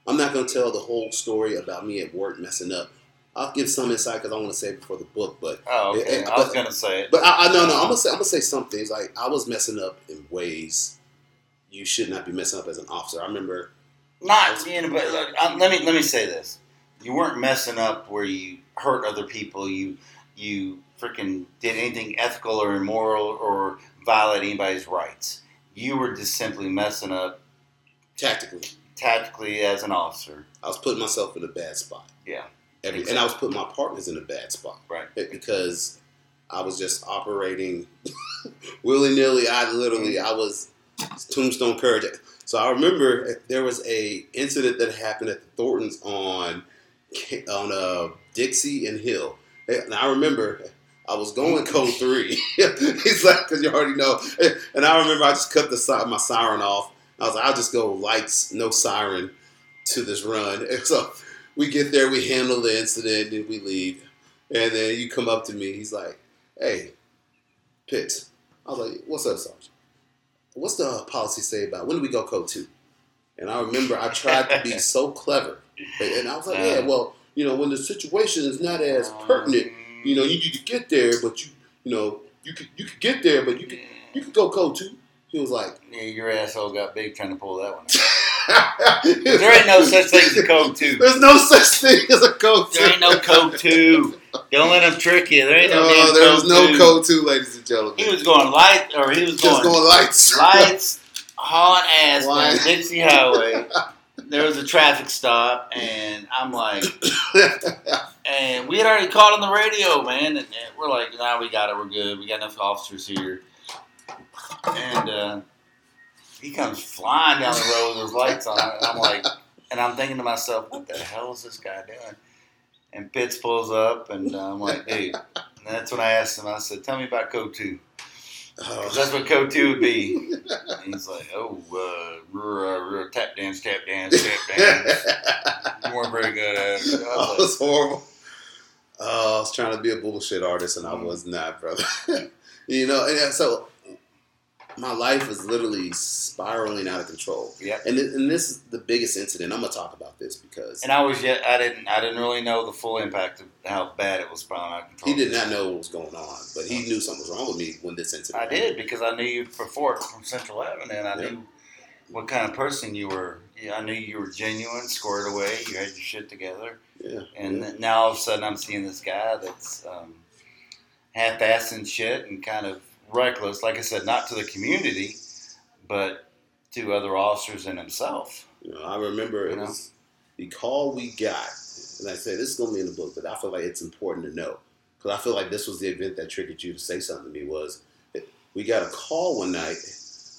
I'm not going to tell the whole story about me at work messing up. I'll give some insight because I want to say it before the book, but oh, okay. eh, I was but- gonna say it. but I, I no no I'm gonna say I'm gonna say some things like I was messing up in ways you should not be messing up as an officer. I remember Not, but look, um, let me let me say this: you weren't messing up where you hurt other people. You you freaking did anything ethical or immoral or violate anybody's rights. You were just simply messing up tactically tactically as an officer. I was putting myself in a bad spot. Yeah. Every, Exactly. and I was putting my partners in a bad spot. Right. Because I was just operating willy nilly. I literally, I was tombstone courage. So I remember there was a incident that happened at the Thorntons on on uh, Dixie and Hill, and I remember. I was going code three. He's like, because you already know. And I remember I just cut the my siren off. I was like, I'll just go lights, no siren, to this run. And so we get there, we handle the incident, and we leave. And then you come up to me. He's like, "Hey, Pitts." I was like, "What's up, Sergeant? What's the policy say about when do we go code two? And I remember I tried to be so clever, and I was like, "Yeah, uh. well, you know, when the situation is not as uh. pertinent, you know, you need to get there, but you, you know, you could you could get there, but you could you could go code two. He was like, Yeah, your asshole got big trying to pull that one. out. There ain't no such thing as a code two. There's no such thing as a code two. There ain't no code two. Don't let them trick you. There ain't no Oh, there was no two. code two, ladies and gentlemen. He was going light, or he was going, going lights. lights, hauling ass Why? down Dixie Highway. There was a traffic stop, and I'm like, and we had already called on the radio, man, and, and we're like, nah, we got it, we're good, we got enough officers here, and uh, he comes flying down the road with his lights on, and I'm like, and I'm thinking to myself, what the hell is this guy doing? And Pitts pulls up, and uh, I'm like, dude. And that's when I asked him. I said, "Tell me about Code 2. Oh. That's what code two would be. And he's like, oh, uh, r- r- tap dance, tap dance, tap dance. You weren't very good at it. I Oh, it was was horrible. Oh, I was trying to be a bullshit artist, and I Mhm. was not, brother. you know, and so my life was literally spiraling out of control. Yeah. And, th- and this is the biggest incident. I'm gonna talk about this because And I was yet I didn't I didn't really know the full impact of how bad it was spiraling out of control. he did not know what was going on, but he knew something was wrong with me when this incident. I did because I knew you before from Central Avenue, and I Yeah. knew what kind of person you were. Yeah, I knew you were genuine, squared away. You had your shit together, Yeah, and yeah. now all of a sudden I'm seeing this guy that's um, half-assing shit and kind of reckless. Like I said, not to the community, but to other officers and himself. You know, I remember it You know? was the call we got, and I said this is gonna be in the book, but I feel like it's important to know because I feel like this was the event that triggered you to say something to me. Was we got a call one night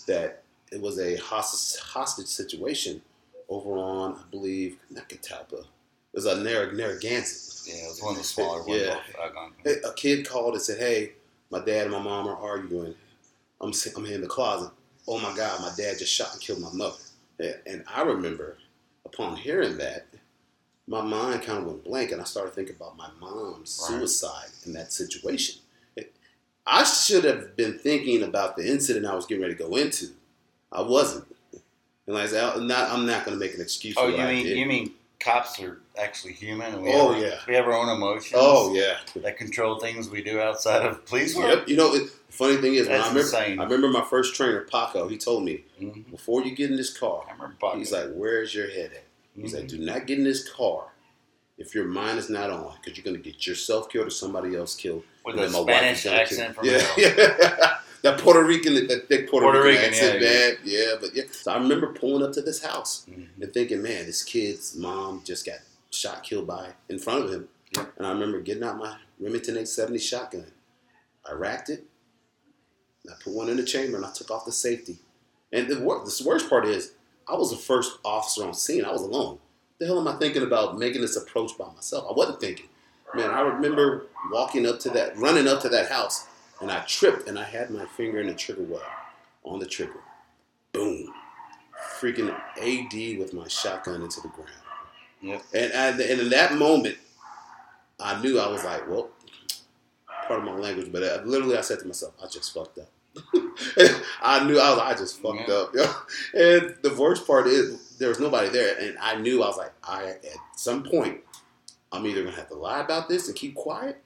that it was a hostage, hostage situation over on, I believe, not Catalpa. It was a Narra- Narragansett. Yeah, it was one of the smaller ones. Yeah. A kid called and said, "Hey, my dad and my mom are arguing. I'm I'm in the closet. Oh my God, my dad just shot and killed my mother." And I remember, upon hearing that, my mind kind of went blank, and I started thinking about my mom's Right. suicide in that situation. I should have been thinking about the incident I was getting ready to go into. I wasn't. And like I said, I'm not, I'm not going to make an excuse Oh, for you mean you mean cops are actually human? And we Oh, have, yeah. we have our own emotions. oh yeah. that control things we do outside of police work. Yep. You know, it, the funny thing is, I remember. I remember my first trainer, Paco. He told me Mhm. before you get in this car, he's like, "Where's your head at?" He's Mhm. like, "Do not get in this car if your mind is not on, because you're going to get yourself killed or somebody else killed." with a then my wife Spanish accent from yeah, yeah. that Puerto Rican, that thick Puerto, Puerto Rican, Rican, accent, yeah, bad. Yeah, but yeah. So I remember pulling up to this house Mhm. and thinking, man, this kid's mom just got shot, killed by in front of him. Yeah. And I remember getting out my Remington 870 shotgun. I racked it. and I put one in the chamber and I took off the safety. And the, wor- the worst part is, I was the first officer on scene. I was alone. The hell am I thinking about making this approach by myself? I wasn't thinking. Man, I remember walking up to that, running up to that house, and I tripped and I had my finger in the trigger well on the trigger. Boom. Freaking AD with my shotgun into the ground. Yep. And, and, and in that moment, I knew I was like, well, part of my language, but I, literally I said to myself, I just fucked up. I knew I was I just fucked Yeah. up. yo. And the worst part is there was nobody there. And I knew I was like, I at some point, I'm either gonna have to lie about this and keep quiet,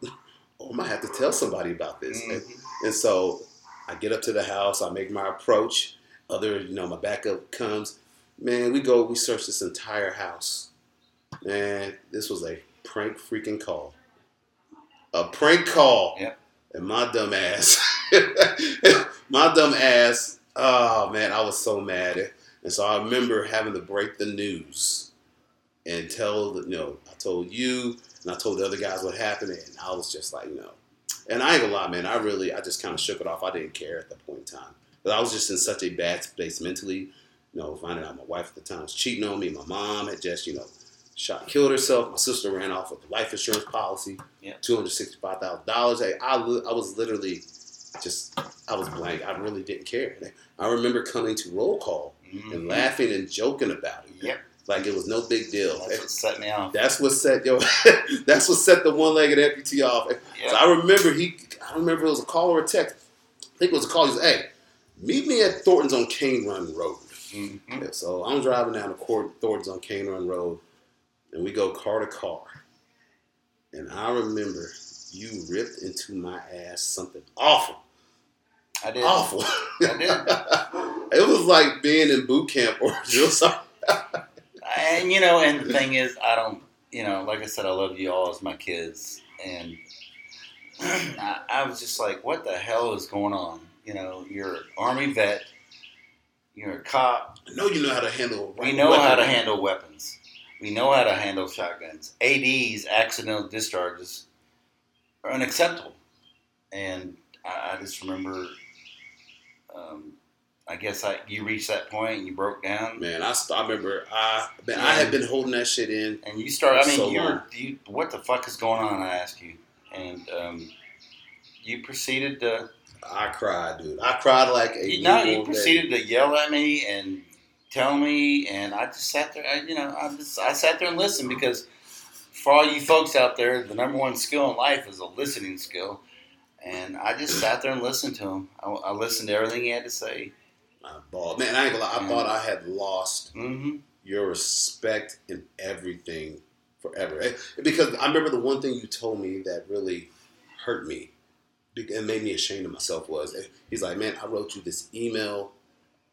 or I might have to tell somebody about this. And, Mhm. and so I get up to the house, I make my approach. Other, you know, my backup comes. Man, we go, we search this entire house. Man, this was a prank freaking call. A prank call. Yep. And my dumb ass, my dumb ass, oh man, I was so mad. And so I remember having to break the news and tell the, you know, I told you and I told the other guys what happened. And I was just like, you know, and I ain't gonna lie, man, I really, I just kind of shook it off. I didn't care at that point in time. But I was just in such a bad space mentally, you know, finding out my wife at the time was cheating on me. My mom had just, you know, shot, killed herself. My sister ran off with a life insurance policy, Yeah. two hundred sixty-five thousand dollars. Hey, I, I was literally just, I was blank. I really didn't care. I remember coming to roll call and Mhm. laughing and joking about it, Yep. like it was no big deal. That's what set me off. That's what set yo. that's what set the one-legged amputee off. So I remember he. I don't remember if it was a call or a text. I think it was a call. He said, "Hey, meet me at Thornton's on Cane Run Road." Mhm. Yeah, so I'm driving down the court, Thornton's on Cane Run Road, and we go car to car. And I remember you ripped into my ass something awful, I did. awful. I did. it was like being in boot camp or drill sergeant. And you know, and the thing is, I don't. You know, like I said, I love you all as my kids, and I, I was just like, what the hell is going on? You know, you're an army vet, you're a cop. I know you know how to handle. We know how to handle weapons. We know how to handle shotguns. ADs, accidental discharges, are unacceptable. And I, I just remember, um, I guess I, you reached that point and you broke down. Man, I, st- I remember I man, I had been holding that shit in. And you start. I mean, So you were. You, what the fuck is going on? I asked you, and um, you proceeded to I cried, dude. I cried like a You, no, you baby. proceeded to yell at me and tell me, and I just sat there. I, you know, I just I sat there and listened because for all you folks out there, the number one skill in life is a listening skill. And I just sat there and listened to him. I, I listened to everything he had to say. I bawled. Man, I ain't gonna lie. I thought I had lost hmm your respect in everything forever. Eh, Because I remember the one thing you told me that really hurt me and made me ashamed of myself was eh, he's like, man, I wrote you this email,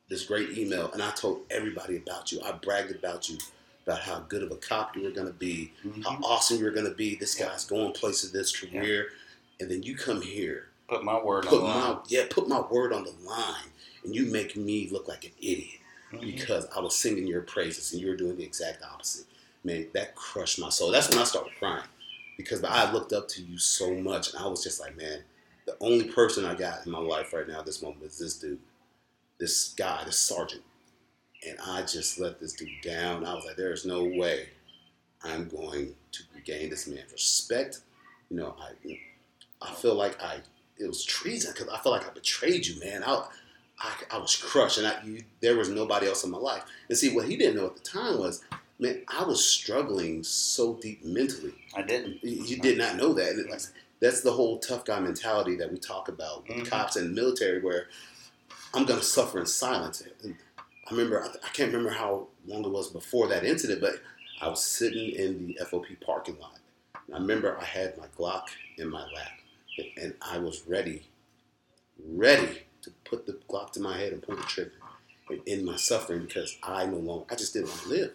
this great email, and I told everybody about you. I bragged about you, about how good of a cop you were going to be, how awesome you were going to be. This guy's going places, this career, and then you come here, Put my word put on the line. yeah, put my word on the line, and you make me look like an idiot Mhm. because I was singing your praises and you were doing the exact opposite. Man, that crushed my soul. That's when I started crying because I looked up to you so much, and I was just like, man, the only person I got in my life right now at this moment is this dude, this guy, this sergeant, and I just let this dude down. I was like, there is no way I'm going to regain this man's respect. You know, I, I feel like I it was treason because I felt like I betrayed you, man. I, I, I was crushed, and I, you, there was nobody else in my life. And see, what he didn't know at the time was, man, I was struggling so deep mentally. I didn't. You you did not know that. That's the whole tough guy mentality that we talk about with Mhm. cops and military, where I'm going to suffer in silence. And I remember, I, I can't remember how long it was before that incident, but I was sitting in the FOP parking lot. And I remember I had my Glock in my lap, and, I was ready, ready to put the Glock to my head and pull the trigger and end my suffering because I no longer, I just didn't want to live.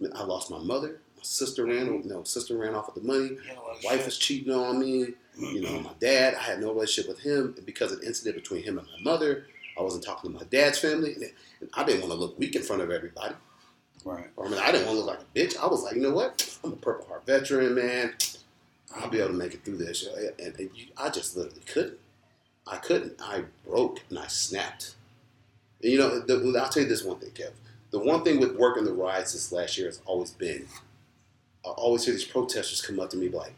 I, mean, I lost my mother. My sister ran, you know, sister ran off with the money. My wife was cheating on me. You know, my dad, I had no relationship with him because of the incident between him and my mother. I wasn't talking to my dad's family, and I didn't want to look weak in front of everybody. Right. I mean, I didn't want to look like a bitch. I was like, you know what? I'm a Purple Heart veteran, man. I'll be able to make it through this. And, and you, I just literally couldn't. I couldn't. I broke and I snapped. And you know, the, I'll tell you this one thing, Kev. The one thing with working the riots this last year has always been, I always hear these protesters come up to me like,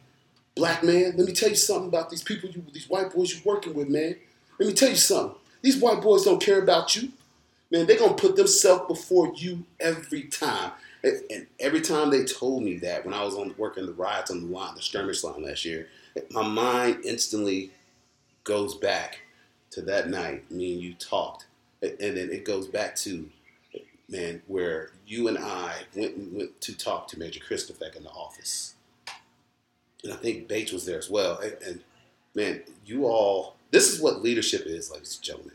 "Black man, let me tell you something about these people, you, these white boys you're working with, man. Let me tell you something. These white boys don't care about you, man. They're gonna put themselves before you every time." And, and every time they told me that when I was on working the riots on the line, the skirmish line last year, my mind instantly goes back to that night. Me and you talked, and and then it goes back to man where you and I went went to talk to Major Christopher in the office, and I think Bates was there as well. And, and man, you all, this is what leadership is, ladies and gentlemen.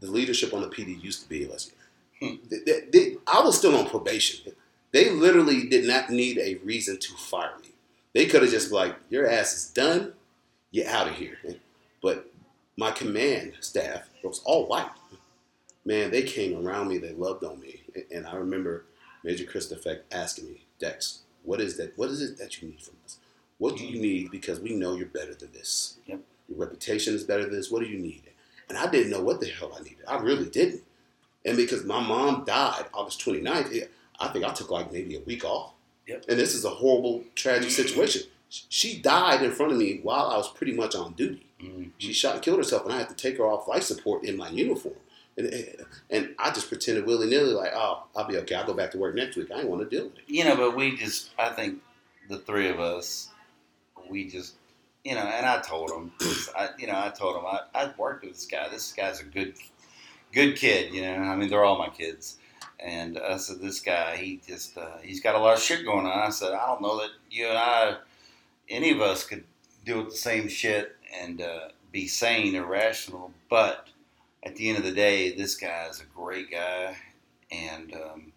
The leadership on the PD used to be. Let's, hmm. they, they- they- I was still on probation. They literally did not need a reason to fire me. They could have just like, your ass is done. You're out of here. But my command staff was all white. Man, they came around me. They loved on me. And I remember Major Christopher asking me, Dex, what is that? What is it that you need from us? What do you hmm. need? Because we know you're better than this. Yep. Your reputation is better than this. What do you need? And I didn't know what the hell I needed. I really didn't. And because my mom died August 29th, it- I think I took like maybe a week off. Yep. And this is a horrible, tragic situation. She died in front of me while I was pretty much on duty. Mhm. She shot and killed herself, and I had to take her off life support in my uniform. And, and I just pretended willy nilly, like, oh, I'll be okay. I'll go back to work next week. I didn't want to deal with it. You know, but we just, I think the three of us, we just, you know, and I told him, I, you know, I told him, I, I worked with this guy. This guy's a good, good kid, you know. I mean, they're all my kids. And I said, this guy, he just, uh, he's got a lot of shit going on. I said, I don't know that you and I, any of us could do the same shit and uh, be sane or rational. But at the end of the day, this guy is a great guy. And, um,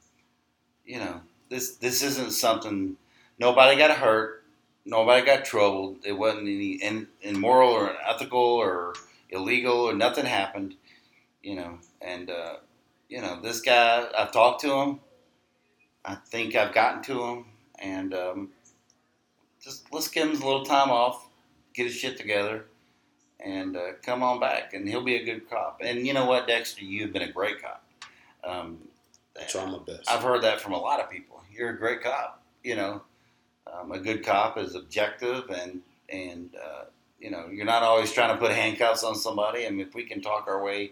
you know, this this isn't something. Nobody got hurt. Nobody got troubled. It wasn't any in, immoral or unethical or illegal or nothing happened. You know, and uh, you know this guy. I've talked to him. I think I've gotten to him, and um, just let's give him a little time off, get his shit together, and uh, come on back, and he'll be a good cop. And you know what, Dexter, you've been a great cop. Um, I try my best. I've heard that from a lot of people. You're a great cop. You know, um, a good cop is objective and and uh, you know, you're not always trying to put handcuffs on somebody. I mean, if we can talk our way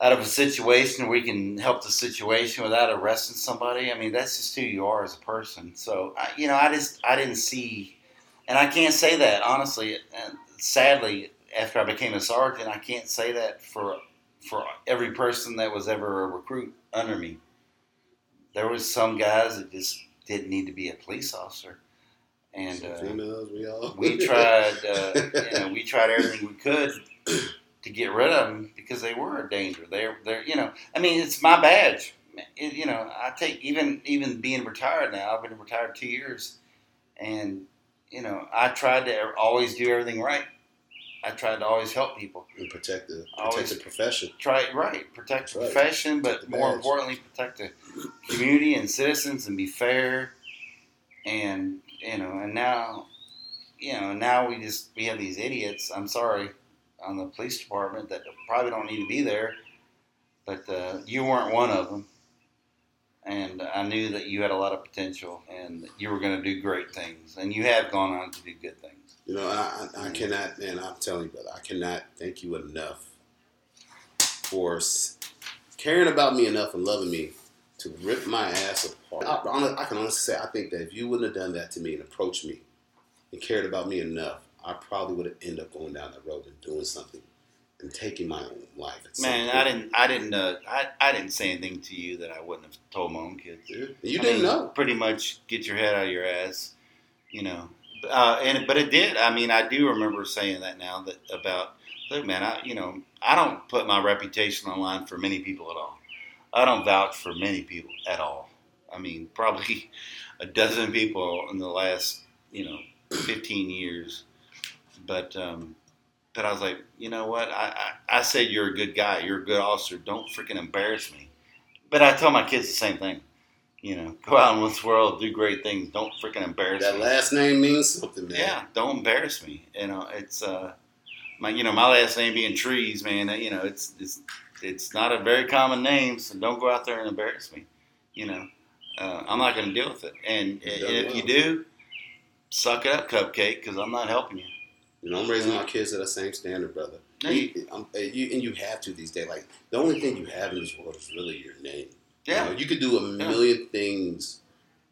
out of a situation, we can help the situation without arresting somebody. I mean, that's just who you are as a person. So, I, you know, I just I didn't see, and I can't say that honestly. And sadly, after I became a sergeant, I can't say that for for every person that was ever a recruit under me. There was some guys that just didn't need to be a police officer, and uh, females, we all. we tried, uh, you know, we tried everything we could to get rid of them because they were a danger. They're, they're, you know, I mean, it's my badge. It, you know, I take even even being retired now. I've been retired two years, and you know, I tried to always do everything right. I tried to always help people. and protect the protect the profession. Try right, protect the Right. profession, but Protect the more badge. importantly, protect the community and citizens and be fair. And you know, and now, you know, now we just we have these idiots. I'm sorry, on the police department that probably don't need to be there, but uh, you weren't one of them. And I knew that you had a lot of potential, and that you were going to do great things, and you have gone on to do good things. You know, I, I, cannot, man. I'm telling you, brother, I cannot thank you enough for caring about me enough and loving me to rip my ass apart. I, I can honestly say, I think that if you wouldn't have done that to me and approached me and cared about me enough, I probably would have ended up going down that road and doing something and taking my own life. Man. I didn't, I didn't, uh, I, I didn't say anything to you that I wouldn't have told my own kids. Yeah. You I didn't mean, know. Pretty much, get your head out of your ass, you know. Uh, and but it did. I mean, I do remember saying that now that about look, man. I you know I don't put my reputation on line for many people at all. I don't vouch for many people at all. I mean, probably a dozen people in the last you know fifteen years. But um, but I was like, you know what? I, I I said you're a good guy. You're a good officer. Don't freaking embarrass me. But I tell my kids the same thing. You know, go out in this world, do great things. Don't freaking embarrass That me. That last name means something, man. Yeah, don't embarrass me. You know, it's uh, my you know my last name being Trees, man. You know, it's it's it's not a very common name, so don't go out there and embarrass me. You know, uh, I'm not going to deal with it. And, You've and done if you do, suck it up, cupcake, because I'm not helping you. You know, I'm raising my kids to the same standard, brother. No, You, you, and you have to these days. Like the only thing you have in this world is really your name. Yeah, You, know, you could do a million things,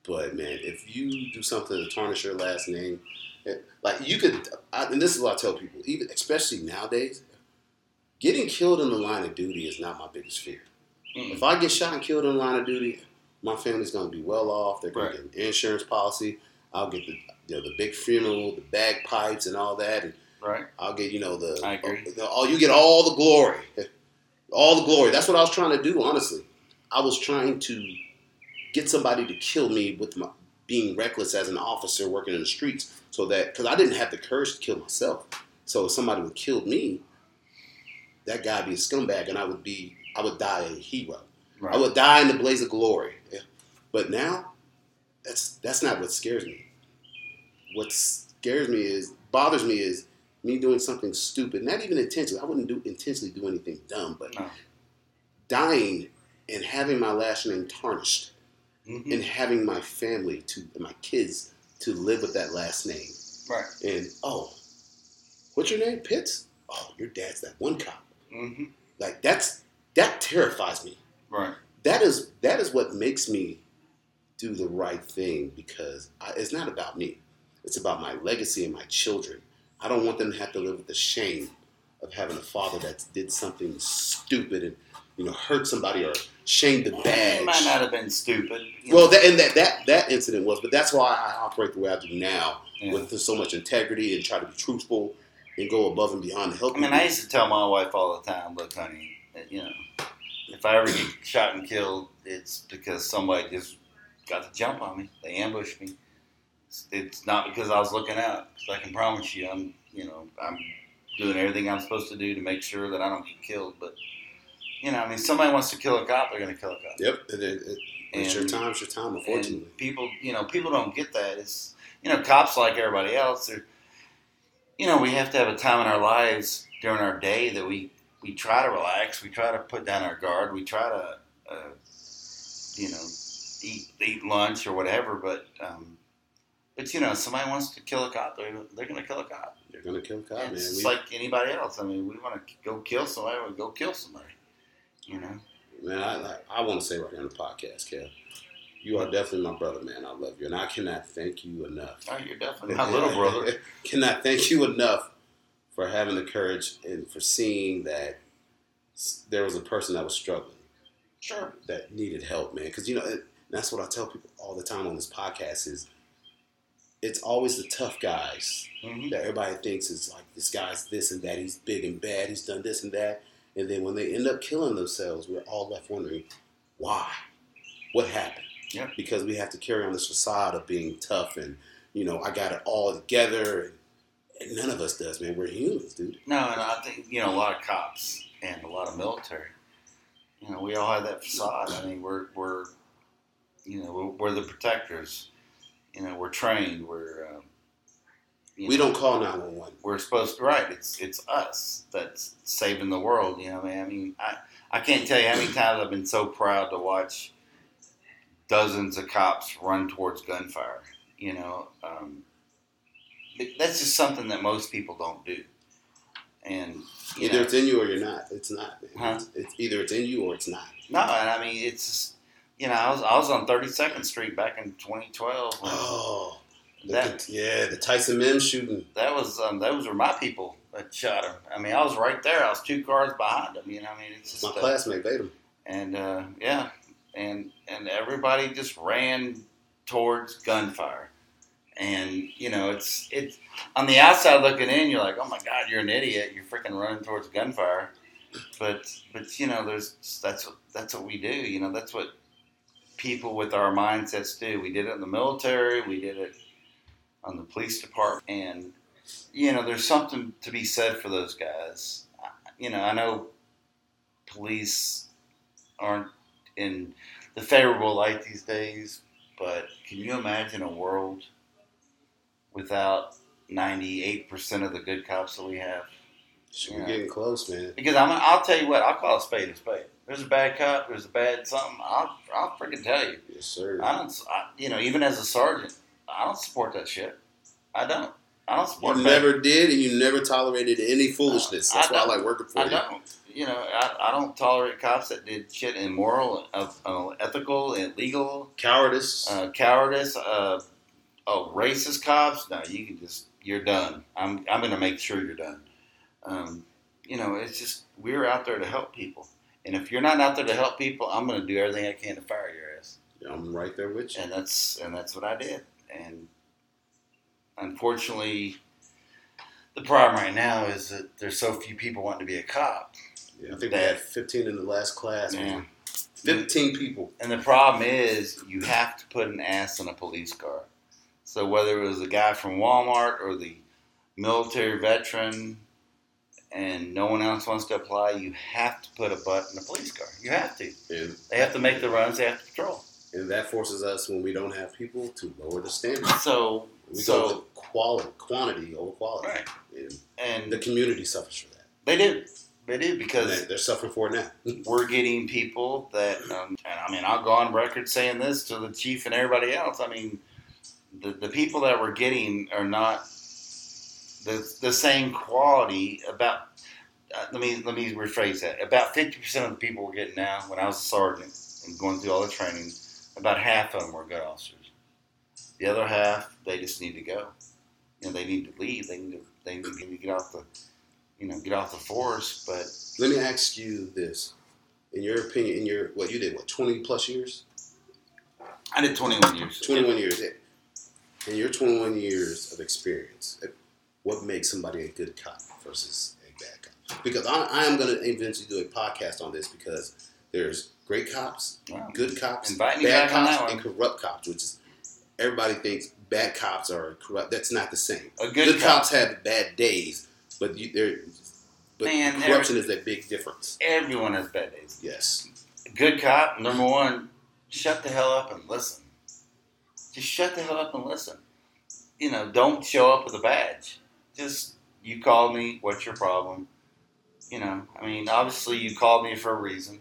but man, if you do something to tarnish your last name, it, like you could. I, and this is what I tell people, even especially nowadays, getting killed in the line of duty is not my biggest fear. Mm-mm. If I get shot and killed in the line of duty, my family's going to be well off. They're going Right. to get an insurance policy. I'll get the you know, the big funeral, the bagpipes, and all that, and right. I'll get you know the I agree. the- all you get all the glory, all the glory. That's what I was trying to do. Honestly, I was trying to get somebody to kill me with my being reckless as an officer working in the streets, so that because I didn't have the courage to kill myself. So if somebody would kill me, that guy would be a scumbag, and I would be I would die a hero. Right. I would die in the blaze of glory. Yeah. But now, that's that's not what scares me. What scares me is bothers me is me doing something stupid, not even intentionally. I wouldn't do intentionally do anything dumb, but No. dying and having my last name tarnished Mhm. and having my family to my kids to live with that last name. Right. And oh, what's your name? Pitts. Oh, your dad's that one cop. hmm Like that's that terrifies me. Right. that is that is what makes me do the right thing because I, it's not about me. It's about my legacy and my children. I don't want them to have to live with the shame of having a father that did something stupid and you know hurt somebody or shamed the badge. It might not have been stupid. well, that, and that, that that incident was, but that's why I operate the way I do now Yeah. with so much integrity and try to be truthful and go above and beyond to help. I mean, people. I used to tell my wife all the time, look, honey, eh, you know, if I ever get shot and killed, it's because somebody just got the jump on me. They ambushed me. It's, it's not because I was looking out. 'cause I can promise you, I'm, you know, I'm doing everything I'm supposed to do to make sure that I don't get killed. But, you know, I mean, somebody wants to kill a cop, they're going to kill a cop. Yep, it, it, it, it's your time. It's your time. Unfortunately. People, you know, people don't get that. It's you know, cops like everybody else. They're, you know, we have to have a time in our lives during our day that we we try to relax. We try to put down our guard. We try to, uh, you know, eat eat lunch or whatever. But um, but you know, somebody wants to kill a cop, they're they're going to kill a cop. They're gonna kill a cop, man. it's We- like anybody else. I mean, we want to go kill somebody, we go kill somebody. You know. Man, I, I, I want to say right here on the podcast, Kev, you are definitely my brother, man. I love you, and I cannot thank you enough. Oh, you're definitely my little brother. cannot thank you enough for having the courage and for seeing that there was a person that was struggling, Sure. that needed help, man. Because you know it, that's what I tell people all the time on this podcast is it's always the tough guys hmm that everybody thinks is like this guy's this and that, he's big and bad, he's done this and that. And then when they end up killing themselves, we're all left wondering why? What happened? Yeah. Because we have to carry on this facade of being tough and, you know, I got it all together. And none of us does, man. We're humans, dude. No, and I think you know a lot of cops and a lot of military. You know, we all have that facade. I mean, we're we're you know we're, we're the protectors. You know, we're trained. We're um, We know, don't call 911. We're supposed to right. It's it's us that's saving the world. You know, man. I mean, I I can't tell you how many times I've been so proud to watch dozens of cops run towards gunfire. You know, um, that's just something that most people don't do. And Either know, it's in you or you're not. It's not, man. Huh? It's, it's either it's in you or it's not. no, and I mean it's just, you know I was I was on Thirty Second Street back in 2012. when Oh, the- that yeah, the Tyson Mims shooting. that was um, those were my people that shot him. I mean I was right there. I was two cars behind him. You know, I mean it's just My uh, classmate, Vadim. and uh, yeah, and and everybody just ran towards gunfire, and you know it's it's on the outside looking in, you're like, oh my god, you're an idiot, you're freaking running towards gunfire, but but you know there's that's what that's what we do, you know that's what people with our mindsets do. We did it in the military, we did it on the police department, and you know there's something to be said for those guys. You know I know police aren't in the favorable light these days. But can you imagine a world without 98% of the good cops that we have? Yeah. We're getting close, man. Because I'm, I'll tell you what, I'll call a spade a spade. There's a bad cop, there's a bad something. I'll, I'll freaking tell you. Yes, sir. I don't, I, you know, even as a sergeant, I don't support that shit. I don't. I don't support You never did, and you never tolerated any foolishness. I That's why I like working for I you. don't. You know, I, I don't tolerate cops that did shit immoral, uh, unethical, illegal, Cowardice. uh, cowardice, uh, oh, racist cops. No, you can just you're done. I'm I'm gonna make sure you're done. Um, you know, it's just we're out there to help people, and if you're not out there to help people, I'm gonna do everything I can to fire your ass, I'm right there with you. and that's and that's what I did. And unfortunately, the problem right now is that there's so few people wanting to be a cop. Yeah, I think we had 15 in the last class. Yeah. man. 15 people. And the problem is, you have to put an ass in a police car. So whether it was the guy from Walmart or the military veteran, and no one else wants to apply, you have to put a butt in a police car. You have to. And, They have to make the runs. They have to patrol. And that forces us, when we don't have people, to lower the standard. So, We go so with quality, quantity over quality. right, And and the community suffers for that. they do, they do because they- they're suffering for it now. we're getting people that, um, and I mean, I'll go on record saying this to the chief and everybody else. I mean, the, the people that we're getting are not the, the same quality. About uh, let me let me rephrase that. About fifty percent of the people we're getting now, when I was a sergeant and going through all the training, about half of them were good officers. The other half, they just need to go. You know, they need to leave. They need to they need to get off the you know get off the force. But Let me ask you this. In your opinion, in your, what you did, what, 20 plus years? I did twenty one years. 21 years. In your 21 years of experience, uh, what makes somebody a good cop versus a bad cop? Because I, I am going to eventually do a podcast on this because there's great cops, Wow. good cops, Invite bad that cops, and corrupt cops, which is everybody thinks bad cops are corrupt. That's not the same. A good cop- cops have bad days, but you, they're, but Man, corruption is a big difference. Everyone has bad days. Yes. Good cop, number one, shut the hell up and listen. Just shut the hell up and listen. You know, don't show up with a badge. Just, you called me, what's your problem? You know, I mean, obviously you called me for a reason.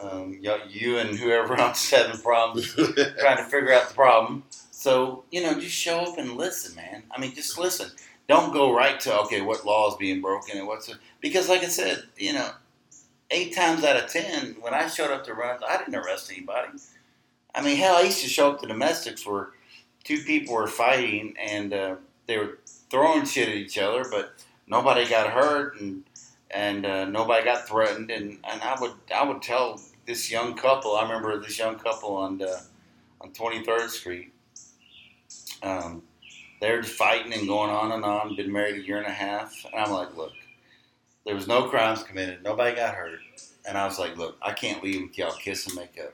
Um, you, you and whoever else is having problems trying to figure out the problem. So, you know, just show up and listen, man. I mean, just listen. don't go right to okay, what law is being broken and what's because, like I said, you know, eight times out of ten, when I showed up to runs, I didn't arrest anybody. I mean, hell, I used to show up to domestics where two people were fighting and uh, they were throwing shit at each other, but nobody got hurt and and uh, nobody got threatened. And, and I would I would tell this young couple. I remember this young couple on uh, on Twenty Third Street. Um, they're fighting and going on and on. Been married a year and a half, and I'm like, look, there was no crimes committed. Nobody got hurt. And I was like, look, I can't leave with y'all kiss and make up.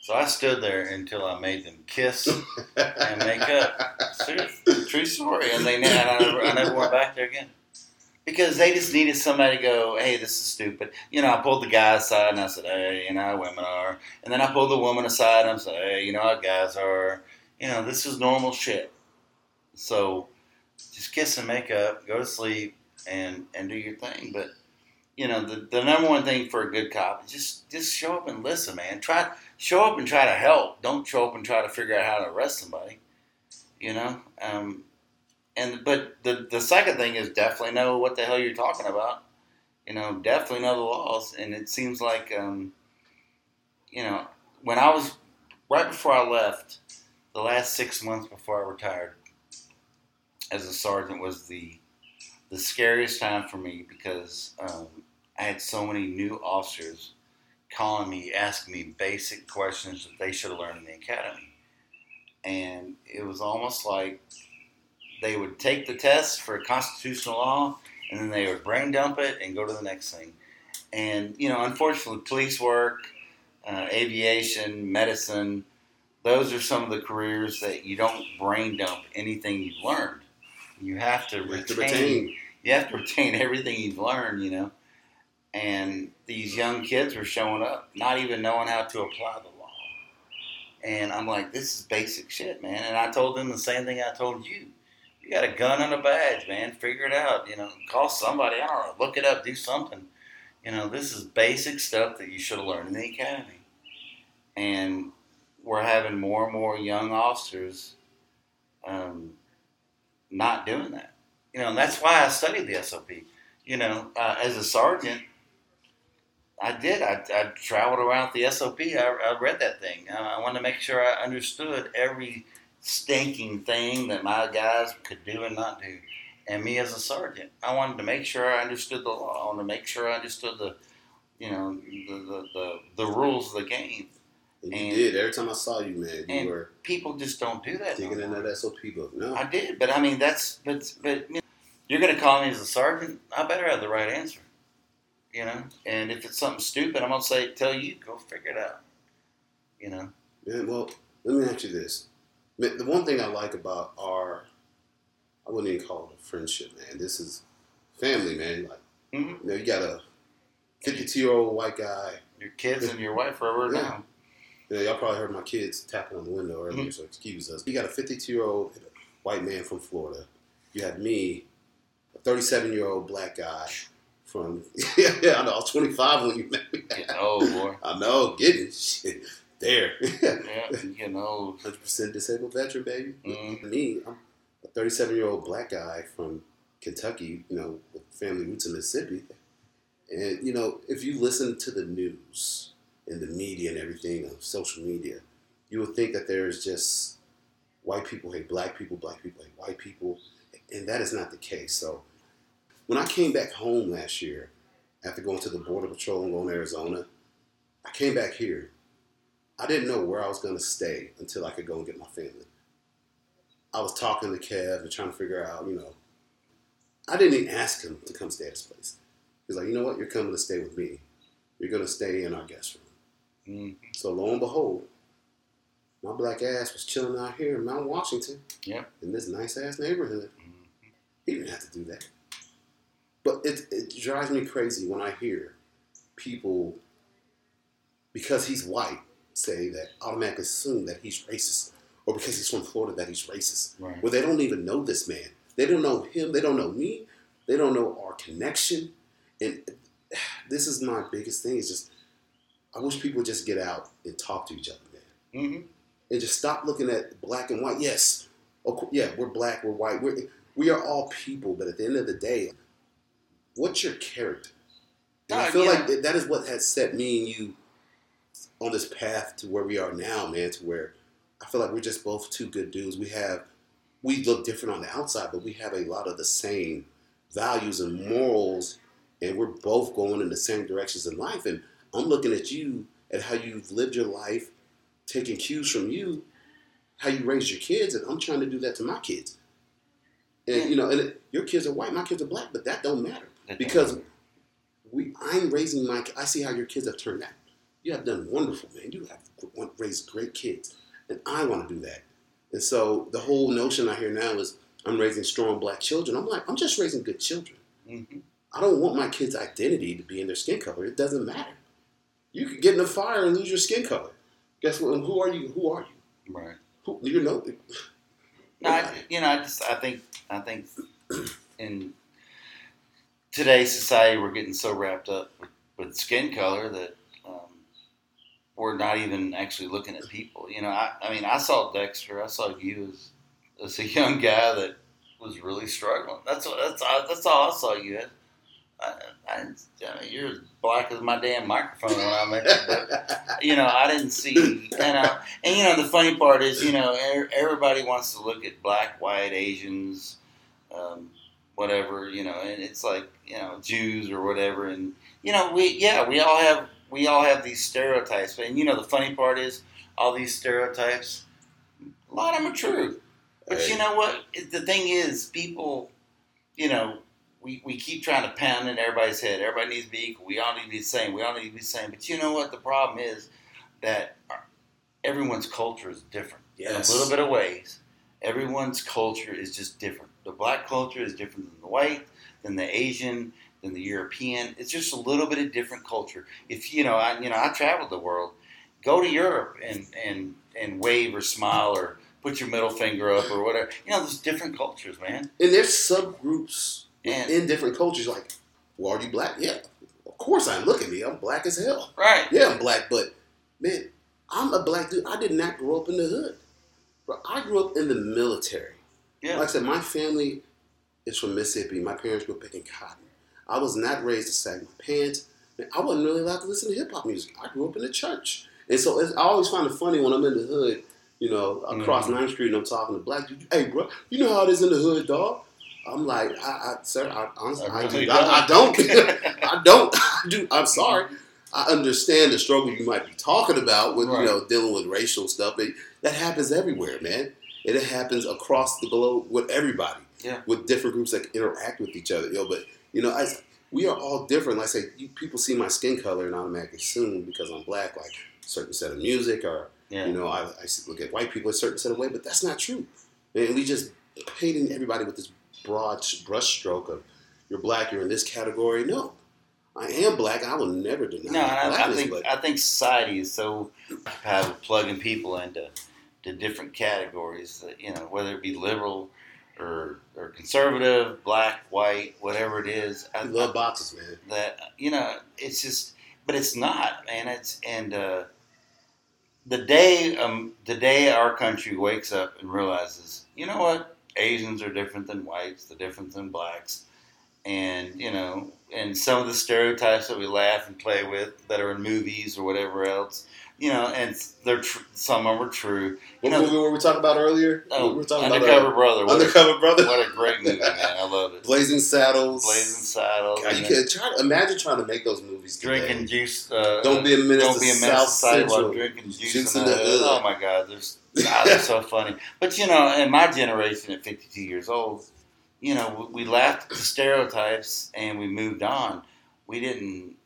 So I stood there until I made them kiss and make up. Serious, true story. And they and I never, I never went back there again because they just needed somebody to go, hey, this is stupid. You know, I pulled the guy aside and I said, hey, you know women are. And then I pulled the woman aside and I said, hey, you know how guys are. You know, this is normal shit. So just kiss and make up, go to sleep, and and do your thing. But you know, the, the number one thing for a good cop is just just show up and listen, man. Try show up and try to help. Don't show up and try to figure out how to arrest somebody. You know, um, and but the the second thing is definitely know what the hell you're talking about. You know, definitely know the laws. And it seems like, um, you know, when I was right before I left, the last six months before I retired as a sergeant was the the scariest time for me because um, I had so many new officers calling me, asking me basic questions that they should have learned in the academy. And it was almost like they would take the test for constitutional law and then they would brain dump it and go to the next thing. And, you know, unfortunately, police work, uh, aviation, medicine, those are some of the careers that you don't brain dump anything you've learned. You have to You have to retain retain. you have to retain everything you've learned, you know. And these young kids were showing up, not even knowing how to apply the law. And I'm like, this is basic shit, man. And I told them the same thing I told you. You got a gun and a badge, man. Figure it out. You know, call somebody. I don't know. Look it up. Do something. You know, this is basic stuff that you should have learned in the academy. And we're having more and more young officers um, not doing that. You know, and that's why I studied the SOP. You know, uh, as a sergeant, I did. I, I traveled around the SOP. I, I read that thing. I, I wanted to make sure I understood every stinking thing that my guys could do and not do. And me as a sergeant, I wanted to make sure I understood the law. I wanted to make sure I understood the, you know, the the, the, the rules of the game. And you And- did. Every time I saw you, man, you were People just don't do that. digging in more. that SOP book. No. I did, but I mean that's but but you know, you're gonna call me as a sergeant. I better have the right answer, you know. And if it's something stupid, I'm gonna say tell you go figure it out, you know. Man, well, let me ask you this. The one thing I like about our, I wouldn't even call it a friendship, man. This is family, man. Like, Mhm. you know, you got a 52 year old white guy. Your kids and your wife are over Yeah. now. Know, y'all probably heard my kids tapping on the window earlier, so excuse us. You got a 52 year old white man from Florida. You had me, a 37 year old black guy from, yeah, yeah, I know, I was 25 when you met me. Old, boy. I know, getting shit there. Yeah, you know, 100% disabled veteran, baby. Mhm. Me, I'm a 37 year old black guy from Kentucky, you know, with family roots in Mississippi. And, you know, if you listen to the news and the media and everything of social media, you would think that there's just white people hate black people, black people hate white people. And that is not the case. So when I came back home last year, after going to the Border Patrol and going to Arizona, I came back here. I didn't know where I was going to stay until I could go and get my family. I was talking to Kev and trying to figure out, you know, I didn't even ask him to come stay at his place. He's like, you know what? You're coming to stay with me. You're going to stay in our guest room. Mm, So lo and behold, my black ass was chilling out here in Mount Washington Yep. in this nice ass neighborhood. Mhm. He didn't have to do that. But it, it drives me crazy when I hear people, because he's white, say that automatically assume that he's racist, or because he's from Florida that he's racist. Right. Well, they don't even know this man. They don't know him. They don't know me. They don't know our connection. And this is my biggest thing. Is just I wish people would just get out and talk to each other, man hmm and just stop looking at black and white. Yes, of yeah, we're black, we're white. We're, we are all people, but at the end of the day, what's your character? And I feel yeah. like that is what has set me and you on this path to where we are now, man. To where I feel like we're just both two good dudes. We have we look different on the outside, but we have a lot of the same values and morals, and we're both going in the same directions in life. And I'm looking at you at how you've lived your life, taking cues from you, how you raised your kids, and I'm trying to do that to my kids. And Yeah. you know, and it, your kids are white, my kids are black, but that don't matter because we I'm raising my I see how your kids have turned out. You have done wonderful, man. You have raised great kids, and I want to do that. And so the whole notion I hear now is I'm raising strong black children. I'm like I'm just raising good children. Mhm. I don't want my kids' identity to be in their skin color. It doesn't matter. You could get in a fire and lose your skin color. Guess what? Who are you? Who are you? Right. Who, you know, No, I, you know, I just I think I think in today's society we're getting so wrapped up with, with skin color that we're not even actually looking at people. You know, I, I mean, I saw Dexter, I saw you as as a young guy that was really struggling. That's what that's all, that's all I saw you as. I, I, I mean, you're as black as my damn microphone when I met you, but you know, I didn't see, and uh, and you know, the funny part is, you know, er- everybody wants to look at black, white, Asians, um, whatever, you know, and it's like, you know, Jews or whatever, and you know, we, yeah, we all have, we all have these stereotypes, and you know, the funny part is, all these stereotypes, a lot of them are true, but you know what? The thing is, people, you know, we, we keep trying to pound in everybody's head. Everybody needs to be equal. We all need to be the same. We all need to be the same. But you know what? The problem is that everyone's culture is different Yes. in a little bit of ways. Everyone's culture is just different. The black culture is different than the white, than the Asian, than the European. It's just a little bit of different culture. If you know, I you know, I traveled the world. Go to Europe and and and wave or smile or put your middle finger up or whatever. You know, there's different cultures, man. and there's subgroups And in different cultures. Like, well, are you black? Yeah, of course I am. Look at me, I'm black as hell. right, Yeah, I'm black, but man, I'm a black dude. I did not grow up in the hood. Bro, I grew up in the military. yeah, Like I said, my family is from Mississippi. My parents were picking cotton. I was not raised to sag my pants. Man, I wasn't really allowed to listen to hip hop music. I grew up in the church. And so it's, I always find it funny when I'm in the hood, you know, across Mhm. 9th Street and I'm talking to black dudes. Hey, bro, you know how it is in the hood, dog? I'm like, I, I sir, I, honestly, I I, really do. I, I don't. don't. I don't. I do. I'm sorry. I understand the struggle you might be talking about with Right. you know dealing with racial stuff, but that happens everywhere, man. And it happens across the globe with everybody. Yeah. With different groups that interact with each other. Yo, but you know, I, we are all different. Like I say, you, people see my skin color and automatically assume because I'm black, like a certain set of music, or yeah. you know, I, I look at white people a certain set of way, but that's not true. And we just painting everybody with this broad brush stroke of you're black, you're in this category. No, I am black, and I will never deny No, and I, I think but I think society is so have of plugging people into to different categories. That, you know, whether it be liberal or or conservative, black, white, whatever it is. I, love boxes, man. that you know it's just but it's not man it's and uh, the day um the day our country wakes up and realizes you know what asians are different than whites they're different than blacks and you know and some of the stereotypes that we laugh and play with that are in movies or whatever else you know and they're tr- some of them are true What you know movie were we talking about earlier? oh, we were talking undercover about brother uh, what, Undercover Brother, what a great movie man i love it Blazing Saddles. blazing saddles God, you can try to imagine trying to make those movies. today. drinking juice. Uh, Don't be a menace Don't be a South menace while Central. drinking juice. Juice in the hood. Oh my God, there's God, they're so funny. But you know, in my generation, at 52 years old, you know, we we laughed at the stereotypes and we moved on. We didn't,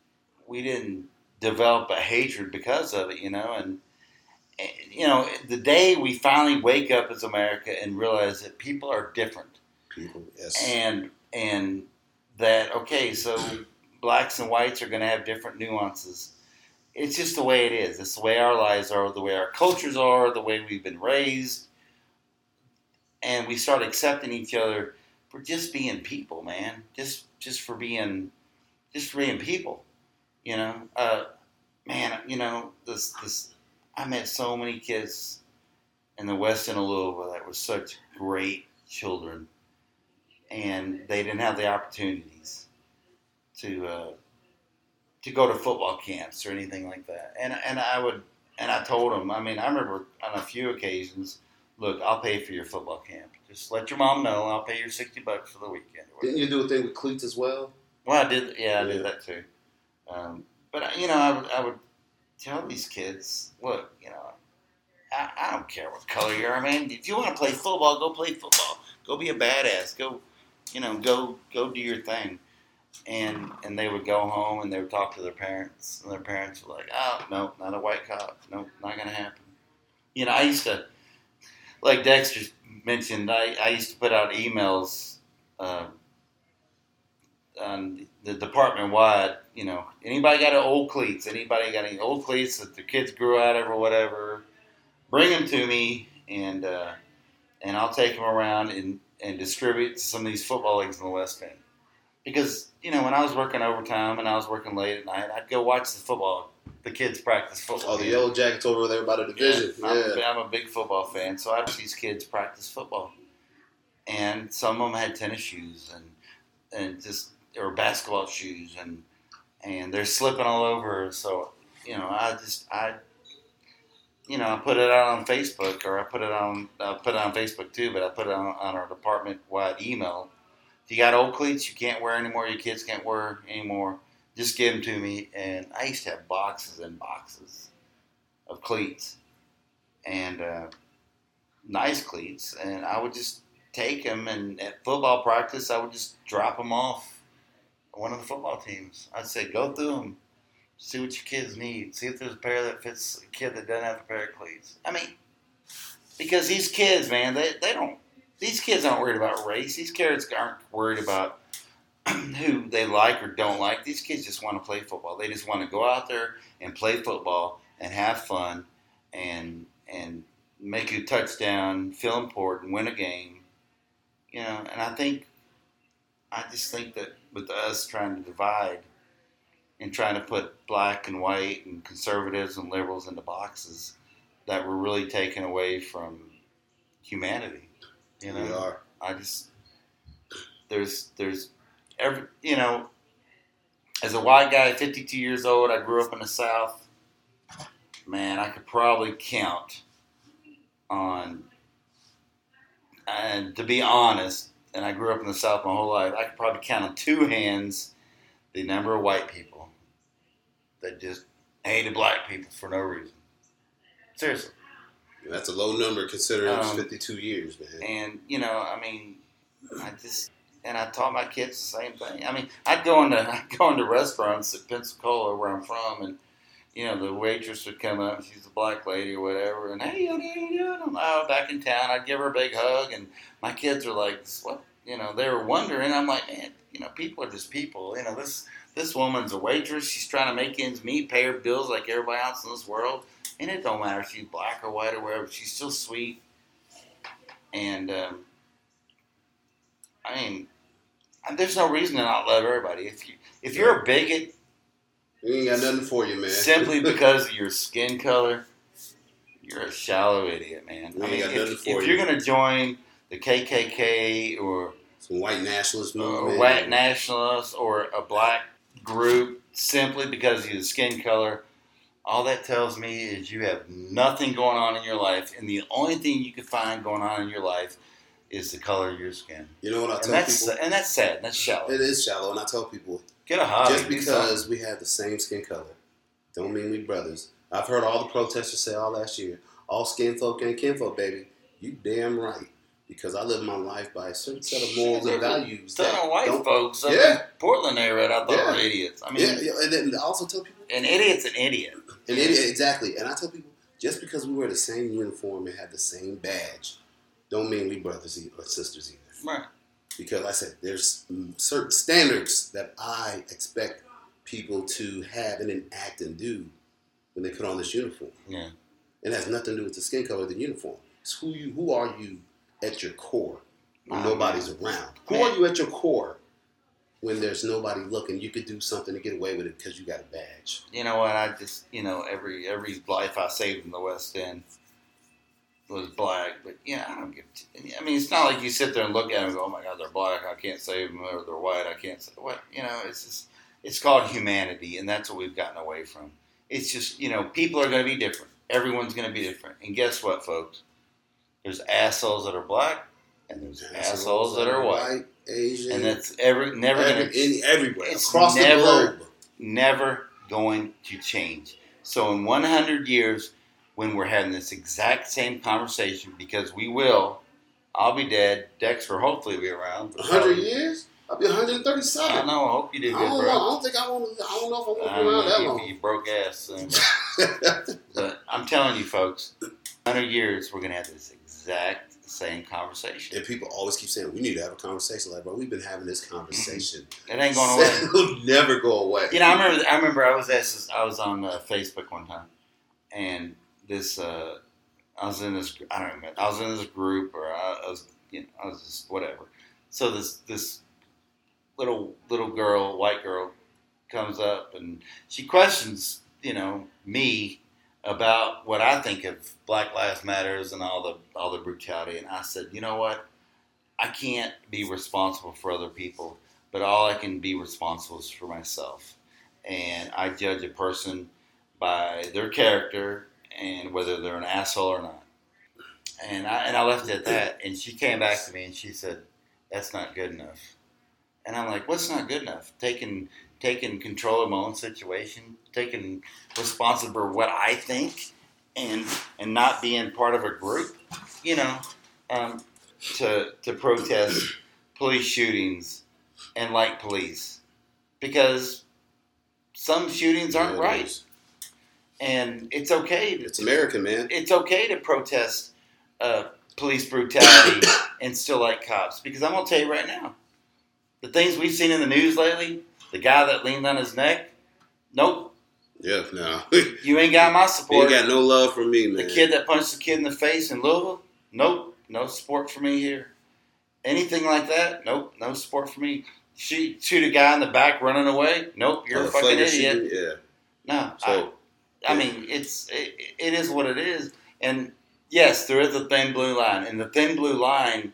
we didn't develop a hatred because of it. You know, and, and you know, the day we finally wake up as America and realize that people are different People, yes. and and that okay, so blacks and whites are going to have different nuances. It's just the way it is. It's the way our lives are, the way our cultures are, the way we've been raised, and we start accepting each other for just being people, man. Just just for being just for being people. You know, uh, man. You know this this. I met so many kids in the West and Louisville that were such great children and they didn't have the opportunities to uh, to go to football camps or anything like that. And and I would and I told them. I mean, I remember on a few occasions, look, I'll pay for your football camp. Just let your mom know. I'll pay your sixty bucks for the weekend. Didn't you do a thing with cleats as well? Well, I did. Yeah, I Yeah. did that too. Um, but you know, I would, I would tell these kids, look, you know, I, I don't care what color you are, man. If you want to play football, go play football. Go be a badass. Go, you know, go go do your thing. And and they would go home and they would talk to their parents, and their parents were like, oh no, not a white cop. Nope, not gonna happen. You know, I used to, like Dexter mentioned, I, I used to put out emails. Uh, on the department wide, you know, anybody got any old cleats? Anybody got any old cleats that their kids grew out of or whatever? Bring them to me, and uh, and I'll take them around and, and distribute to some of these football leagues in the West End. Because you know, when I was working overtime and I was working late at night, I'd go watch the football, the kids practice football. Oh, the yellow jackets over there by the division. Yeah, I'm, Yeah. I'm a big football fan, so I watch these kids practice football, and some of them had tennis shoes and and just or basketball shoes, and and they're slipping all over. So you know, I just I you know I put it out on Facebook, or I put it on I put it on Facebook too, but I put it on, on our department wide email. If you got old cleats you can't wear anymore, your kids can't wear anymore. Just give them to me, and I used to have boxes and boxes of cleats and uh, nice cleats, and I would just take them. And at football practice, I would just drop them off one of the football teams. I'd say, go through them, see what your kids need, see if there's a pair that fits a kid that doesn't have a pair of cleats. I mean, because these kids, man, they, they don't. These kids aren't worried about race. These kids aren't worried about who they like or don't like. These kids just want to play football. They just want to go out there and play football and have fun and and make a touchdown, feel important, win a game. You know, and I think I just think that with us trying to divide and trying to put black and white and conservatives and liberals into boxes, that we're really taken away from humanity. You know, We are. I just there's there's every you know as a white guy, 52 years old, I grew up in the South. Man, I could probably count on, and to be honest, and I grew up in the South my whole life, I could probably count on two hands the number of white people that just hated black people for no reason. Seriously. That's a low number considering it's Um, 52 years, man. And you know, I mean, I just and I taught my kids the same thing. I mean, I'd go into I'd go into restaurants at Pensacola, where I'm from, and you know, the waitress would come up. She's a black lady or whatever, and hey, are you doing? I'm oh, back in town. I'd give her a big hug, and my kids are like, what? You know, they were wondering. I'm like, man, you know, people are just people. You know, this this woman's a waitress. She's trying to make ends meet, pay her bills like everybody else in this world. And it don't matter if she's black or white or whatever. She's still sweet. And um, I mean, there's no reason to not love everybody. If you if you're a bigot We ain't got nothing for you, man. simply because of your skin color, you're a shallow idiot, man. We I mean, if, if you. you're gonna join the KKK or Some white nationalist or white nationalists or a black group simply because of your skin color, all that tells me is you have nothing going on in your life, and the only thing you can find going on in your life is the color of your skin. You know what I And tell that's people? and that's sad. That's shallow. It is shallow, and I tell people Get a hobby. just because we have the same skin color, don't mean we brothers. I've heard all the protesters say all last year, all skin folk ain't kinfolk, baby. You damn right. Because I live my life by a certain set of morals and values. Of white don't- folks up Yeah. in Portland area I thought Yeah. were idiots. I mean, yeah, yeah, and then I also tell people, an idiot's an idiot. and it, exactly, and I tell people, just because we wear the same uniform and have the same badge, don't mean we brothers or sisters either. Right. Because I said there's certain standards that I expect people to have and enact and do when they put on this uniform. Yeah. It has nothing to do with the skin color of the uniform. It's who you who are you at your core when Ah, nobody's around. Who Man. are you at your core when there's nobody looking? You could do something to get away with it because you got a badge. You know what? I just you know every every life I saved in the West End, was black, but yeah, I don't give. T- I mean, it's not like you sit there and look at them and go, "Oh my God, they're black. I can't save them," or "They're white. I can't." Say, what you know? It's just it's called humanity, and that's what we've gotten away from. It's just you know, people are going to be different. Everyone's going to be different, and guess what, folks? There's assholes that are black, and there's assholes that are white, Asian, and that's every never every, going to everywhere it's across never- the globe. never going to change. So in 100 years, when we're having this exact same conversation, because we will, I'll be dead. Dexter will hopefully be around. but 100 probably- years? I'll be 137. I know. I hope you do. I don't know. I don't think I want. to. I don't know if I want to be around that you, long. you broke ass. son. But I'm telling you, folks, 100 years, we're gonna have this exact same conversation. and people always keep saying we need to have a conversation. Like, bro, we've been having this conversation. It ain't going away. It'll never go away. You know, I remember. I remember. I was asked. I was on uh, Facebook one time, and this. Uh, I was in this. I don't remember. I was in this group, or I, I was. You know, I was just whatever. So this this little little girl, white girl, comes up and she questions. You know me about what I think of Black Lives Matters and all the all the brutality, and I said, you know what? I can't be responsible for other people, but all I can be responsible is for myself. And I judge a person by their character and whether they're an asshole or not. And I and I left it at that. And she came back to me and she said, "That's not good enough." And I'm like, "What's not good enough? Taking taking control of my own situation, taking responsibility for what I think, and and not being part of a group, you know, um, to to protest police shootings and like police because some shootings aren't right. And it's okay. It's American, man. It's okay to protest uh, police brutality and still like cops because I'm gonna tell you right now, the things we've seen in the news lately, the guy that leaned on his neck, nope, Yeah, no. you ain't got my support. you ain't got no love for me, man. The kid that punched the kid in the face in Louisville, nope, no support for me here. Anything like that, nope, no support for me. Shoot, shoot a guy in the back running away, nope, you're Oh, a fucking idiot. shooting? Yeah. No, So I, I mean it's it, it is what it is, and yes, there is a thin blue line, and the thin blue line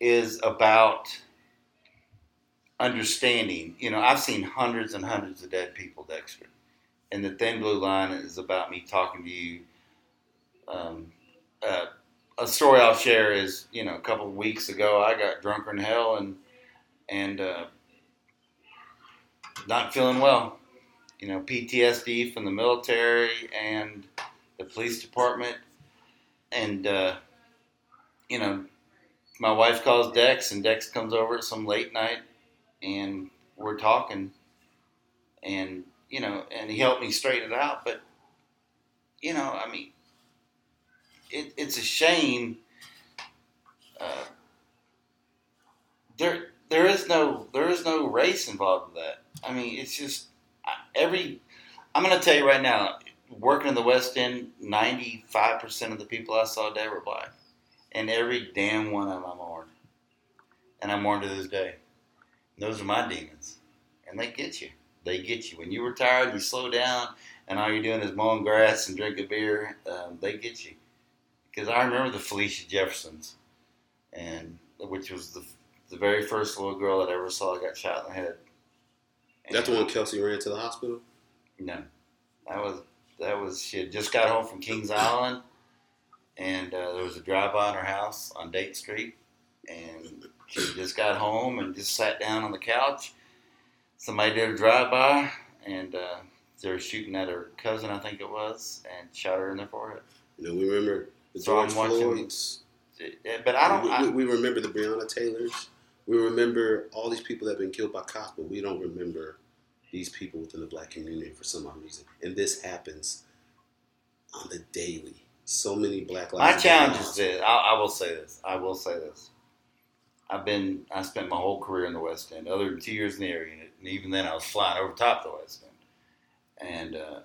is about understanding. You know, I've seen hundreds and hundreds of dead people, Dexter, and the thin blue line is about me talking to you. Um, uh, a story I'll share is, you know, a couple of weeks ago, I got drunker than hell and and uh, not feeling well. You know, PTSD from the military and the police department, and uh, you know, my wife calls Dex, and Dex comes over at some late night, and we're talking, and you know, and he helped me straighten it out. But you know, I mean, it, it's a shame. Uh, there, there is no, there is no race involved in that. I mean, it's just every. I'm going to tell you right now, working in the West End, 95 percent of the people I saw today were black, and every damn one of them I mourned, and I mourn to this day. Those are my demons, and they get you. They get you when you retire. And you slow down, and all you're doing is mowing grass and drinking beer. Um, they get you because I remember the Felicia Jeffersons, and which was the the very first little girl that I ever saw got shot in the head. That's the one Kelsey ran to the hospital. No, that was that was she had just got home from Kings Island, and uh, there was a drive-by on her house on Date Street, and she just got home and just sat down on the couch. Somebody did a drive-by, and uh, they were shooting at her cousin, I think it was, and shot her in the forehead. You know, we remember the So George Floyds. But I don't. we, I, we, we remember the Breonna Taylors. We remember all these people that have been killed by cops, but we don't remember these people within the black community for some odd reason. And this happens on the daily. So many black lives. My challenge is this. I, I will say this. I will say this. I've been. I spent my whole career in the West End, other than two years in the air unit, and even then I was flying over top the West End, and uh,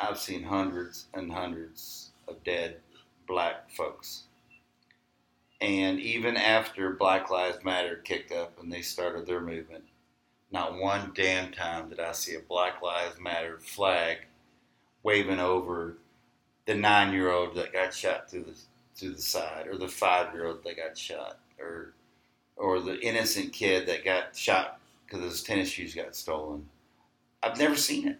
I've seen hundreds and hundreds of dead black folks. And even after Black Lives Matter kicked up and they started their movement, not one damn time did I see a Black Lives Matter flag waving over the nine year old that got shot through the through the side, or the five year old that got shot, or or the innocent kid that got shot because his tennis shoes got stolen. I've never seen it.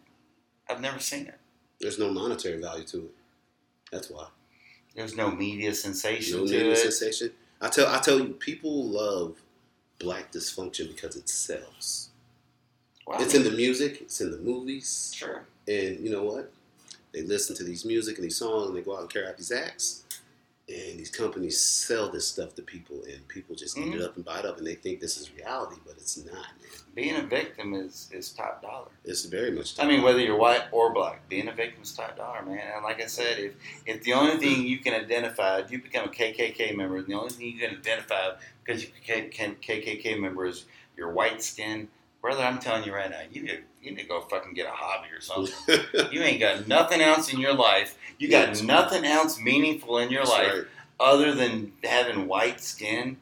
I've never seen it. There's no monetary value to it. That's why. There's no media sensation No to media it. sensation. I tell I tell you, people love black dysfunction because it sells. Well, It's in the music, it's in the movies, sure. and you know what? They listen to these music and these songs, and they go out and carry out these acts. And these companies sell this stuff to people, and people just eat Mhm. it up and buy it up, and they think this is reality, but it's not, man. Being a victim is is top dollar. It's very much. I mean, whether you're white or black, being a victim is top dollar, man. And like I said, if if the only thing you can identify, if you become a KKK member, and the only thing you can identify because you can KKK member is your white skin, brother. I'm telling you right now, you need you need to go fucking get a hobby or something. you ain't got nothing else in your life. You got Yes. nothing else meaningful in your That's life right. other than having white skin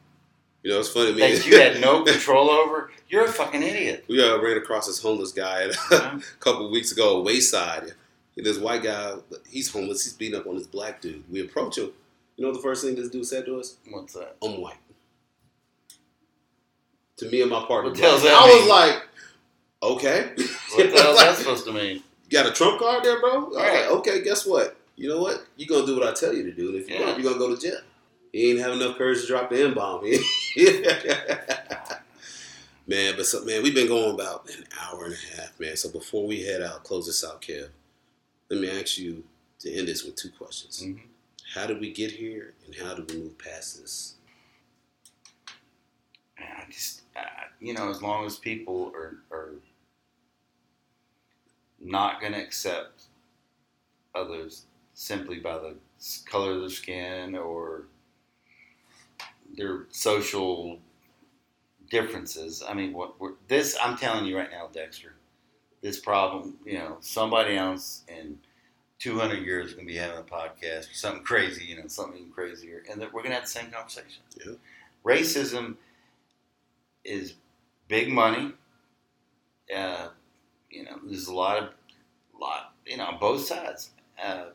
You know, it's funny, man. that you had no control over. You're a fucking idiot. we uh, ran across this homeless guy a know? couple weeks ago at Wayside. And this white guy, he's homeless. He's beating up on this black dude. We approach him. You know the first thing this dude said to us? What's that? I'm white. To me and my partner, What the that I was like, okay. What the hell's Like, that supposed to mean? You got a trump card there, bro? Was Right. like, okay, guess what? You know what? You're going to do what I tell you to do. And if you Yeah. don't, you're going to go to jail. He ain't have enough courage to drop the N bomb. man, but so, man, we've been going about an hour and a half, man. So before we head out, close this out, Kev, let me ask you to end this with two questions. Mhm. How did we get here and how do we move past this? Man, I just, you know, as long as people are, are not going to accept others simply by the color of their skin or their social differences. I mean, what we're, this, I'm telling you right now, Dexter, this problem, you know, somebody else in 200 years is going to be having a podcast or something crazy, you know, something even crazier, and that we're going to have the same conversation. Yeah. Racism is big money. Uh, you know, there's a lot of lot, you know, on both sides. Uh,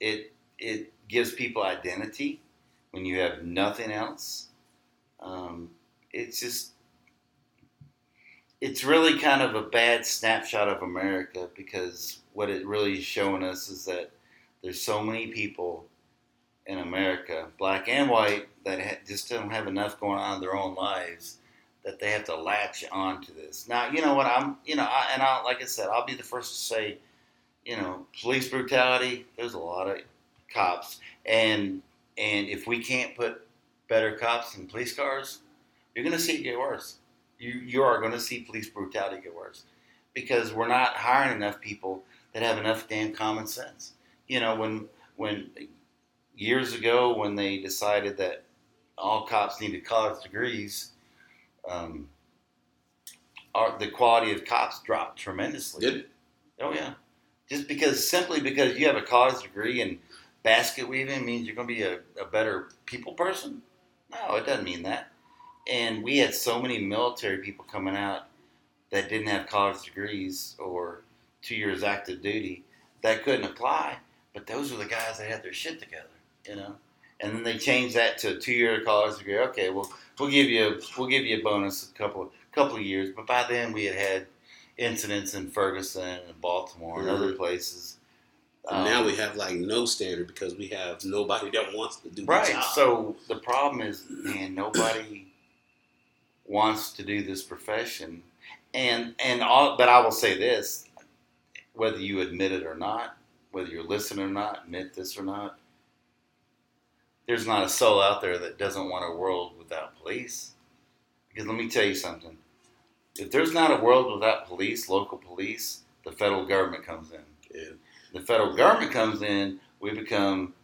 it it gives people identity when you have nothing else. Um, it's just it's really kind of a bad snapshot of America because what it really is showing us is that there's so many people in America, black and white, that ha- just don't have enough going on in their own lives that they have to latch on to this. Now, you know what I'm, you know, I, and I, like I said, I'll be the first to say, you know, police brutality. There's a lot of cops, and and if we can't put better cops in police cars, you're going to see it get worse. You you are going to see police brutality get worse because we're not hiring enough people that have enough damn common sense. You know, when when years ago when they decided that all cops needed college degrees, um, our, the quality of cops dropped tremendously. Did? Oh yeah, just because simply because you have a college degree in basket weaving means you're going to be a, a better people person. No, it doesn't mean that. And we had so many military people coming out that didn't have college degrees or two years active duty that couldn't apply. But those were the guys that had their shit together, you know. And then they changed that to a two-year college degree. Okay, well, we'll give you a, we'll give you a bonus a couple of, couple of years. But by then we had had incidents in Ferguson and Baltimore and other Mhm. places. And now Um, we have like no standard because we have nobody that wants to do the right. job. So the problem is, man, nobody wants to do this profession, and and all. But I will say this: whether you admit it or not, whether you're listening or not, admit this or not, there's not a soul out there that doesn't want a world without police. Because let me tell you something: if there's not a world without police, local police, the federal government comes in. Yeah. The federal government comes in, we become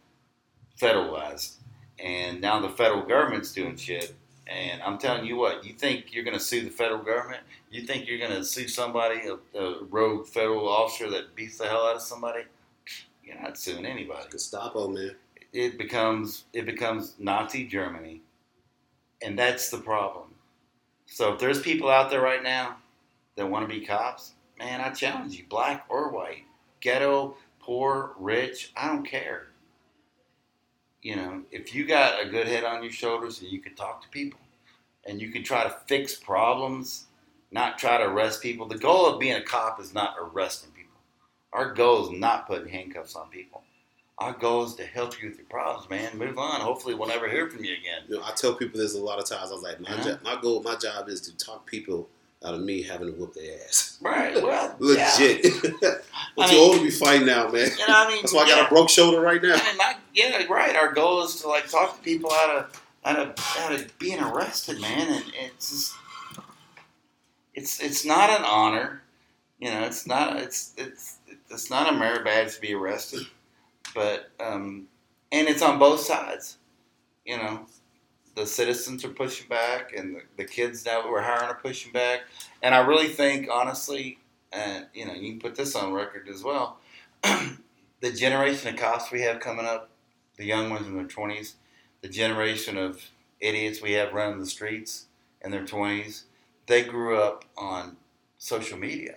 federalized, and now the federal government's doing shit. And I'm telling you what, you think you're going to sue the federal government? You think you're going to sue somebody, a, a rogue federal officer that beats the hell out of somebody? You're not suing anybody Gestapo, man. It becomes it becomes Nazi Germany, and that's the problem. So if there's people out there right now that want to be cops, man, I challenge you, black or white, ghetto, poor, rich, I don't care. You know, if you got a good head on your shoulders and you can talk to people and you can try to fix problems, not try to arrest people. The goal of being a cop is not arresting people. Our goal is not putting handcuffs on people. Our goal is to help you with your problems, man. Move on. Hopefully, we'll never hear from you again. You know, I tell people this a lot of times. I was like, my, Uh-huh. my goal, my job is to talk people out of me having to whoop their ass. Right. Well. Legit. I too mean- old to be fighting now, man. You know, I mean, That's why I got a broke shoulder right now. I mean, my, yeah, right. Our goal is to like talk to people out of out of out of being arrested, man, and it's just it's it's not an honor, you know. It's not it's it's it's not a merit badge to be arrested, but um, and it's on both sides, you know. The citizens are pushing back, and the, the kids now that we're hiring are pushing back, and I really think, honestly, and you know, you can put this on record as well. the generation of cops we have coming up, the young ones in their 20s, the generation of idiots we have running the streets in their 20s, they grew up on social media.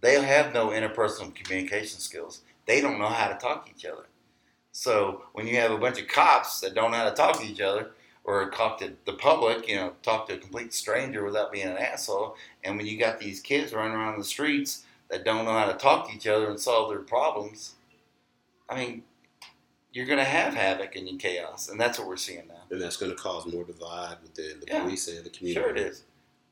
They have no interpersonal communication skills. They don't know how to talk to each other. So when you have a bunch of cops that don't know how to talk to each other or talk to the public, you know, talk to a complete stranger without being an asshole, and when you got these kids running around the streets that don't know how to talk to each other and solve their problems, I mean, you're going to have havoc and chaos, and that's what we're seeing now. And that's going to cause more divide within the Yeah. police and the community. Sure, it is.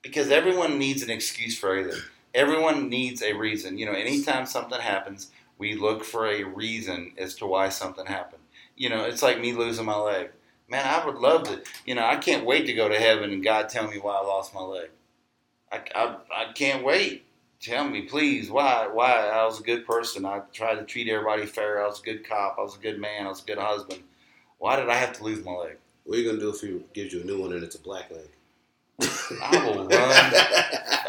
Because everyone needs an excuse for everything. Everyone needs a reason. You know, anytime something happens, we look for a reason as to why something happened. You know, it's like me losing my leg. Man, I would love to. You know, I can't wait to go to heaven and God tell me why I lost my leg. I, I, I can't wait. Tell me, please, why? Why? I was a good person. I tried to treat everybody fair. I was a good cop. I was a good man. I was a good husband. Why did I have to lose my leg? What are you going to do if he gives you a new one and it's a black leg? I will run.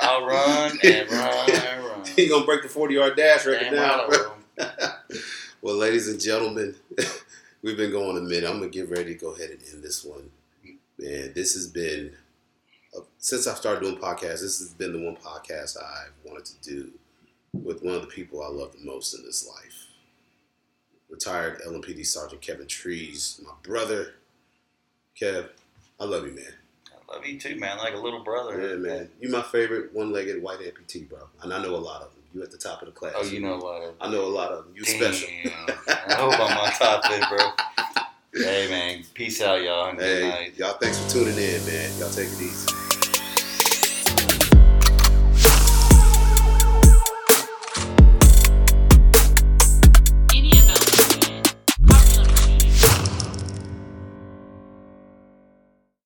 I'll run and run and run. He gonna break the forty yard dash record Damn now. Right I will. well, ladies and gentlemen, we've been going a minute. I'm gonna get ready to go ahead and end this one. Man, this has been uh, since I started doing podcasts. This has been the one podcast I've wanted to do with one of the people I love the most in this life. Retired LMPD Sergeant Kevin Trees, my brother. Kev, I love you, man. I love you too, man. Like a little brother. Yeah, man. You my favorite one-legged white amputee, bro. And I know a lot of them. You at the top of the class. Oh, you know a lot of. I know a lot of them. You Damn. special. I hope I'm on top of it, bro. Hey, man. Peace out, y'all. Good Hey, night. y'all, thanks for tuning in, man. Y'all take it easy.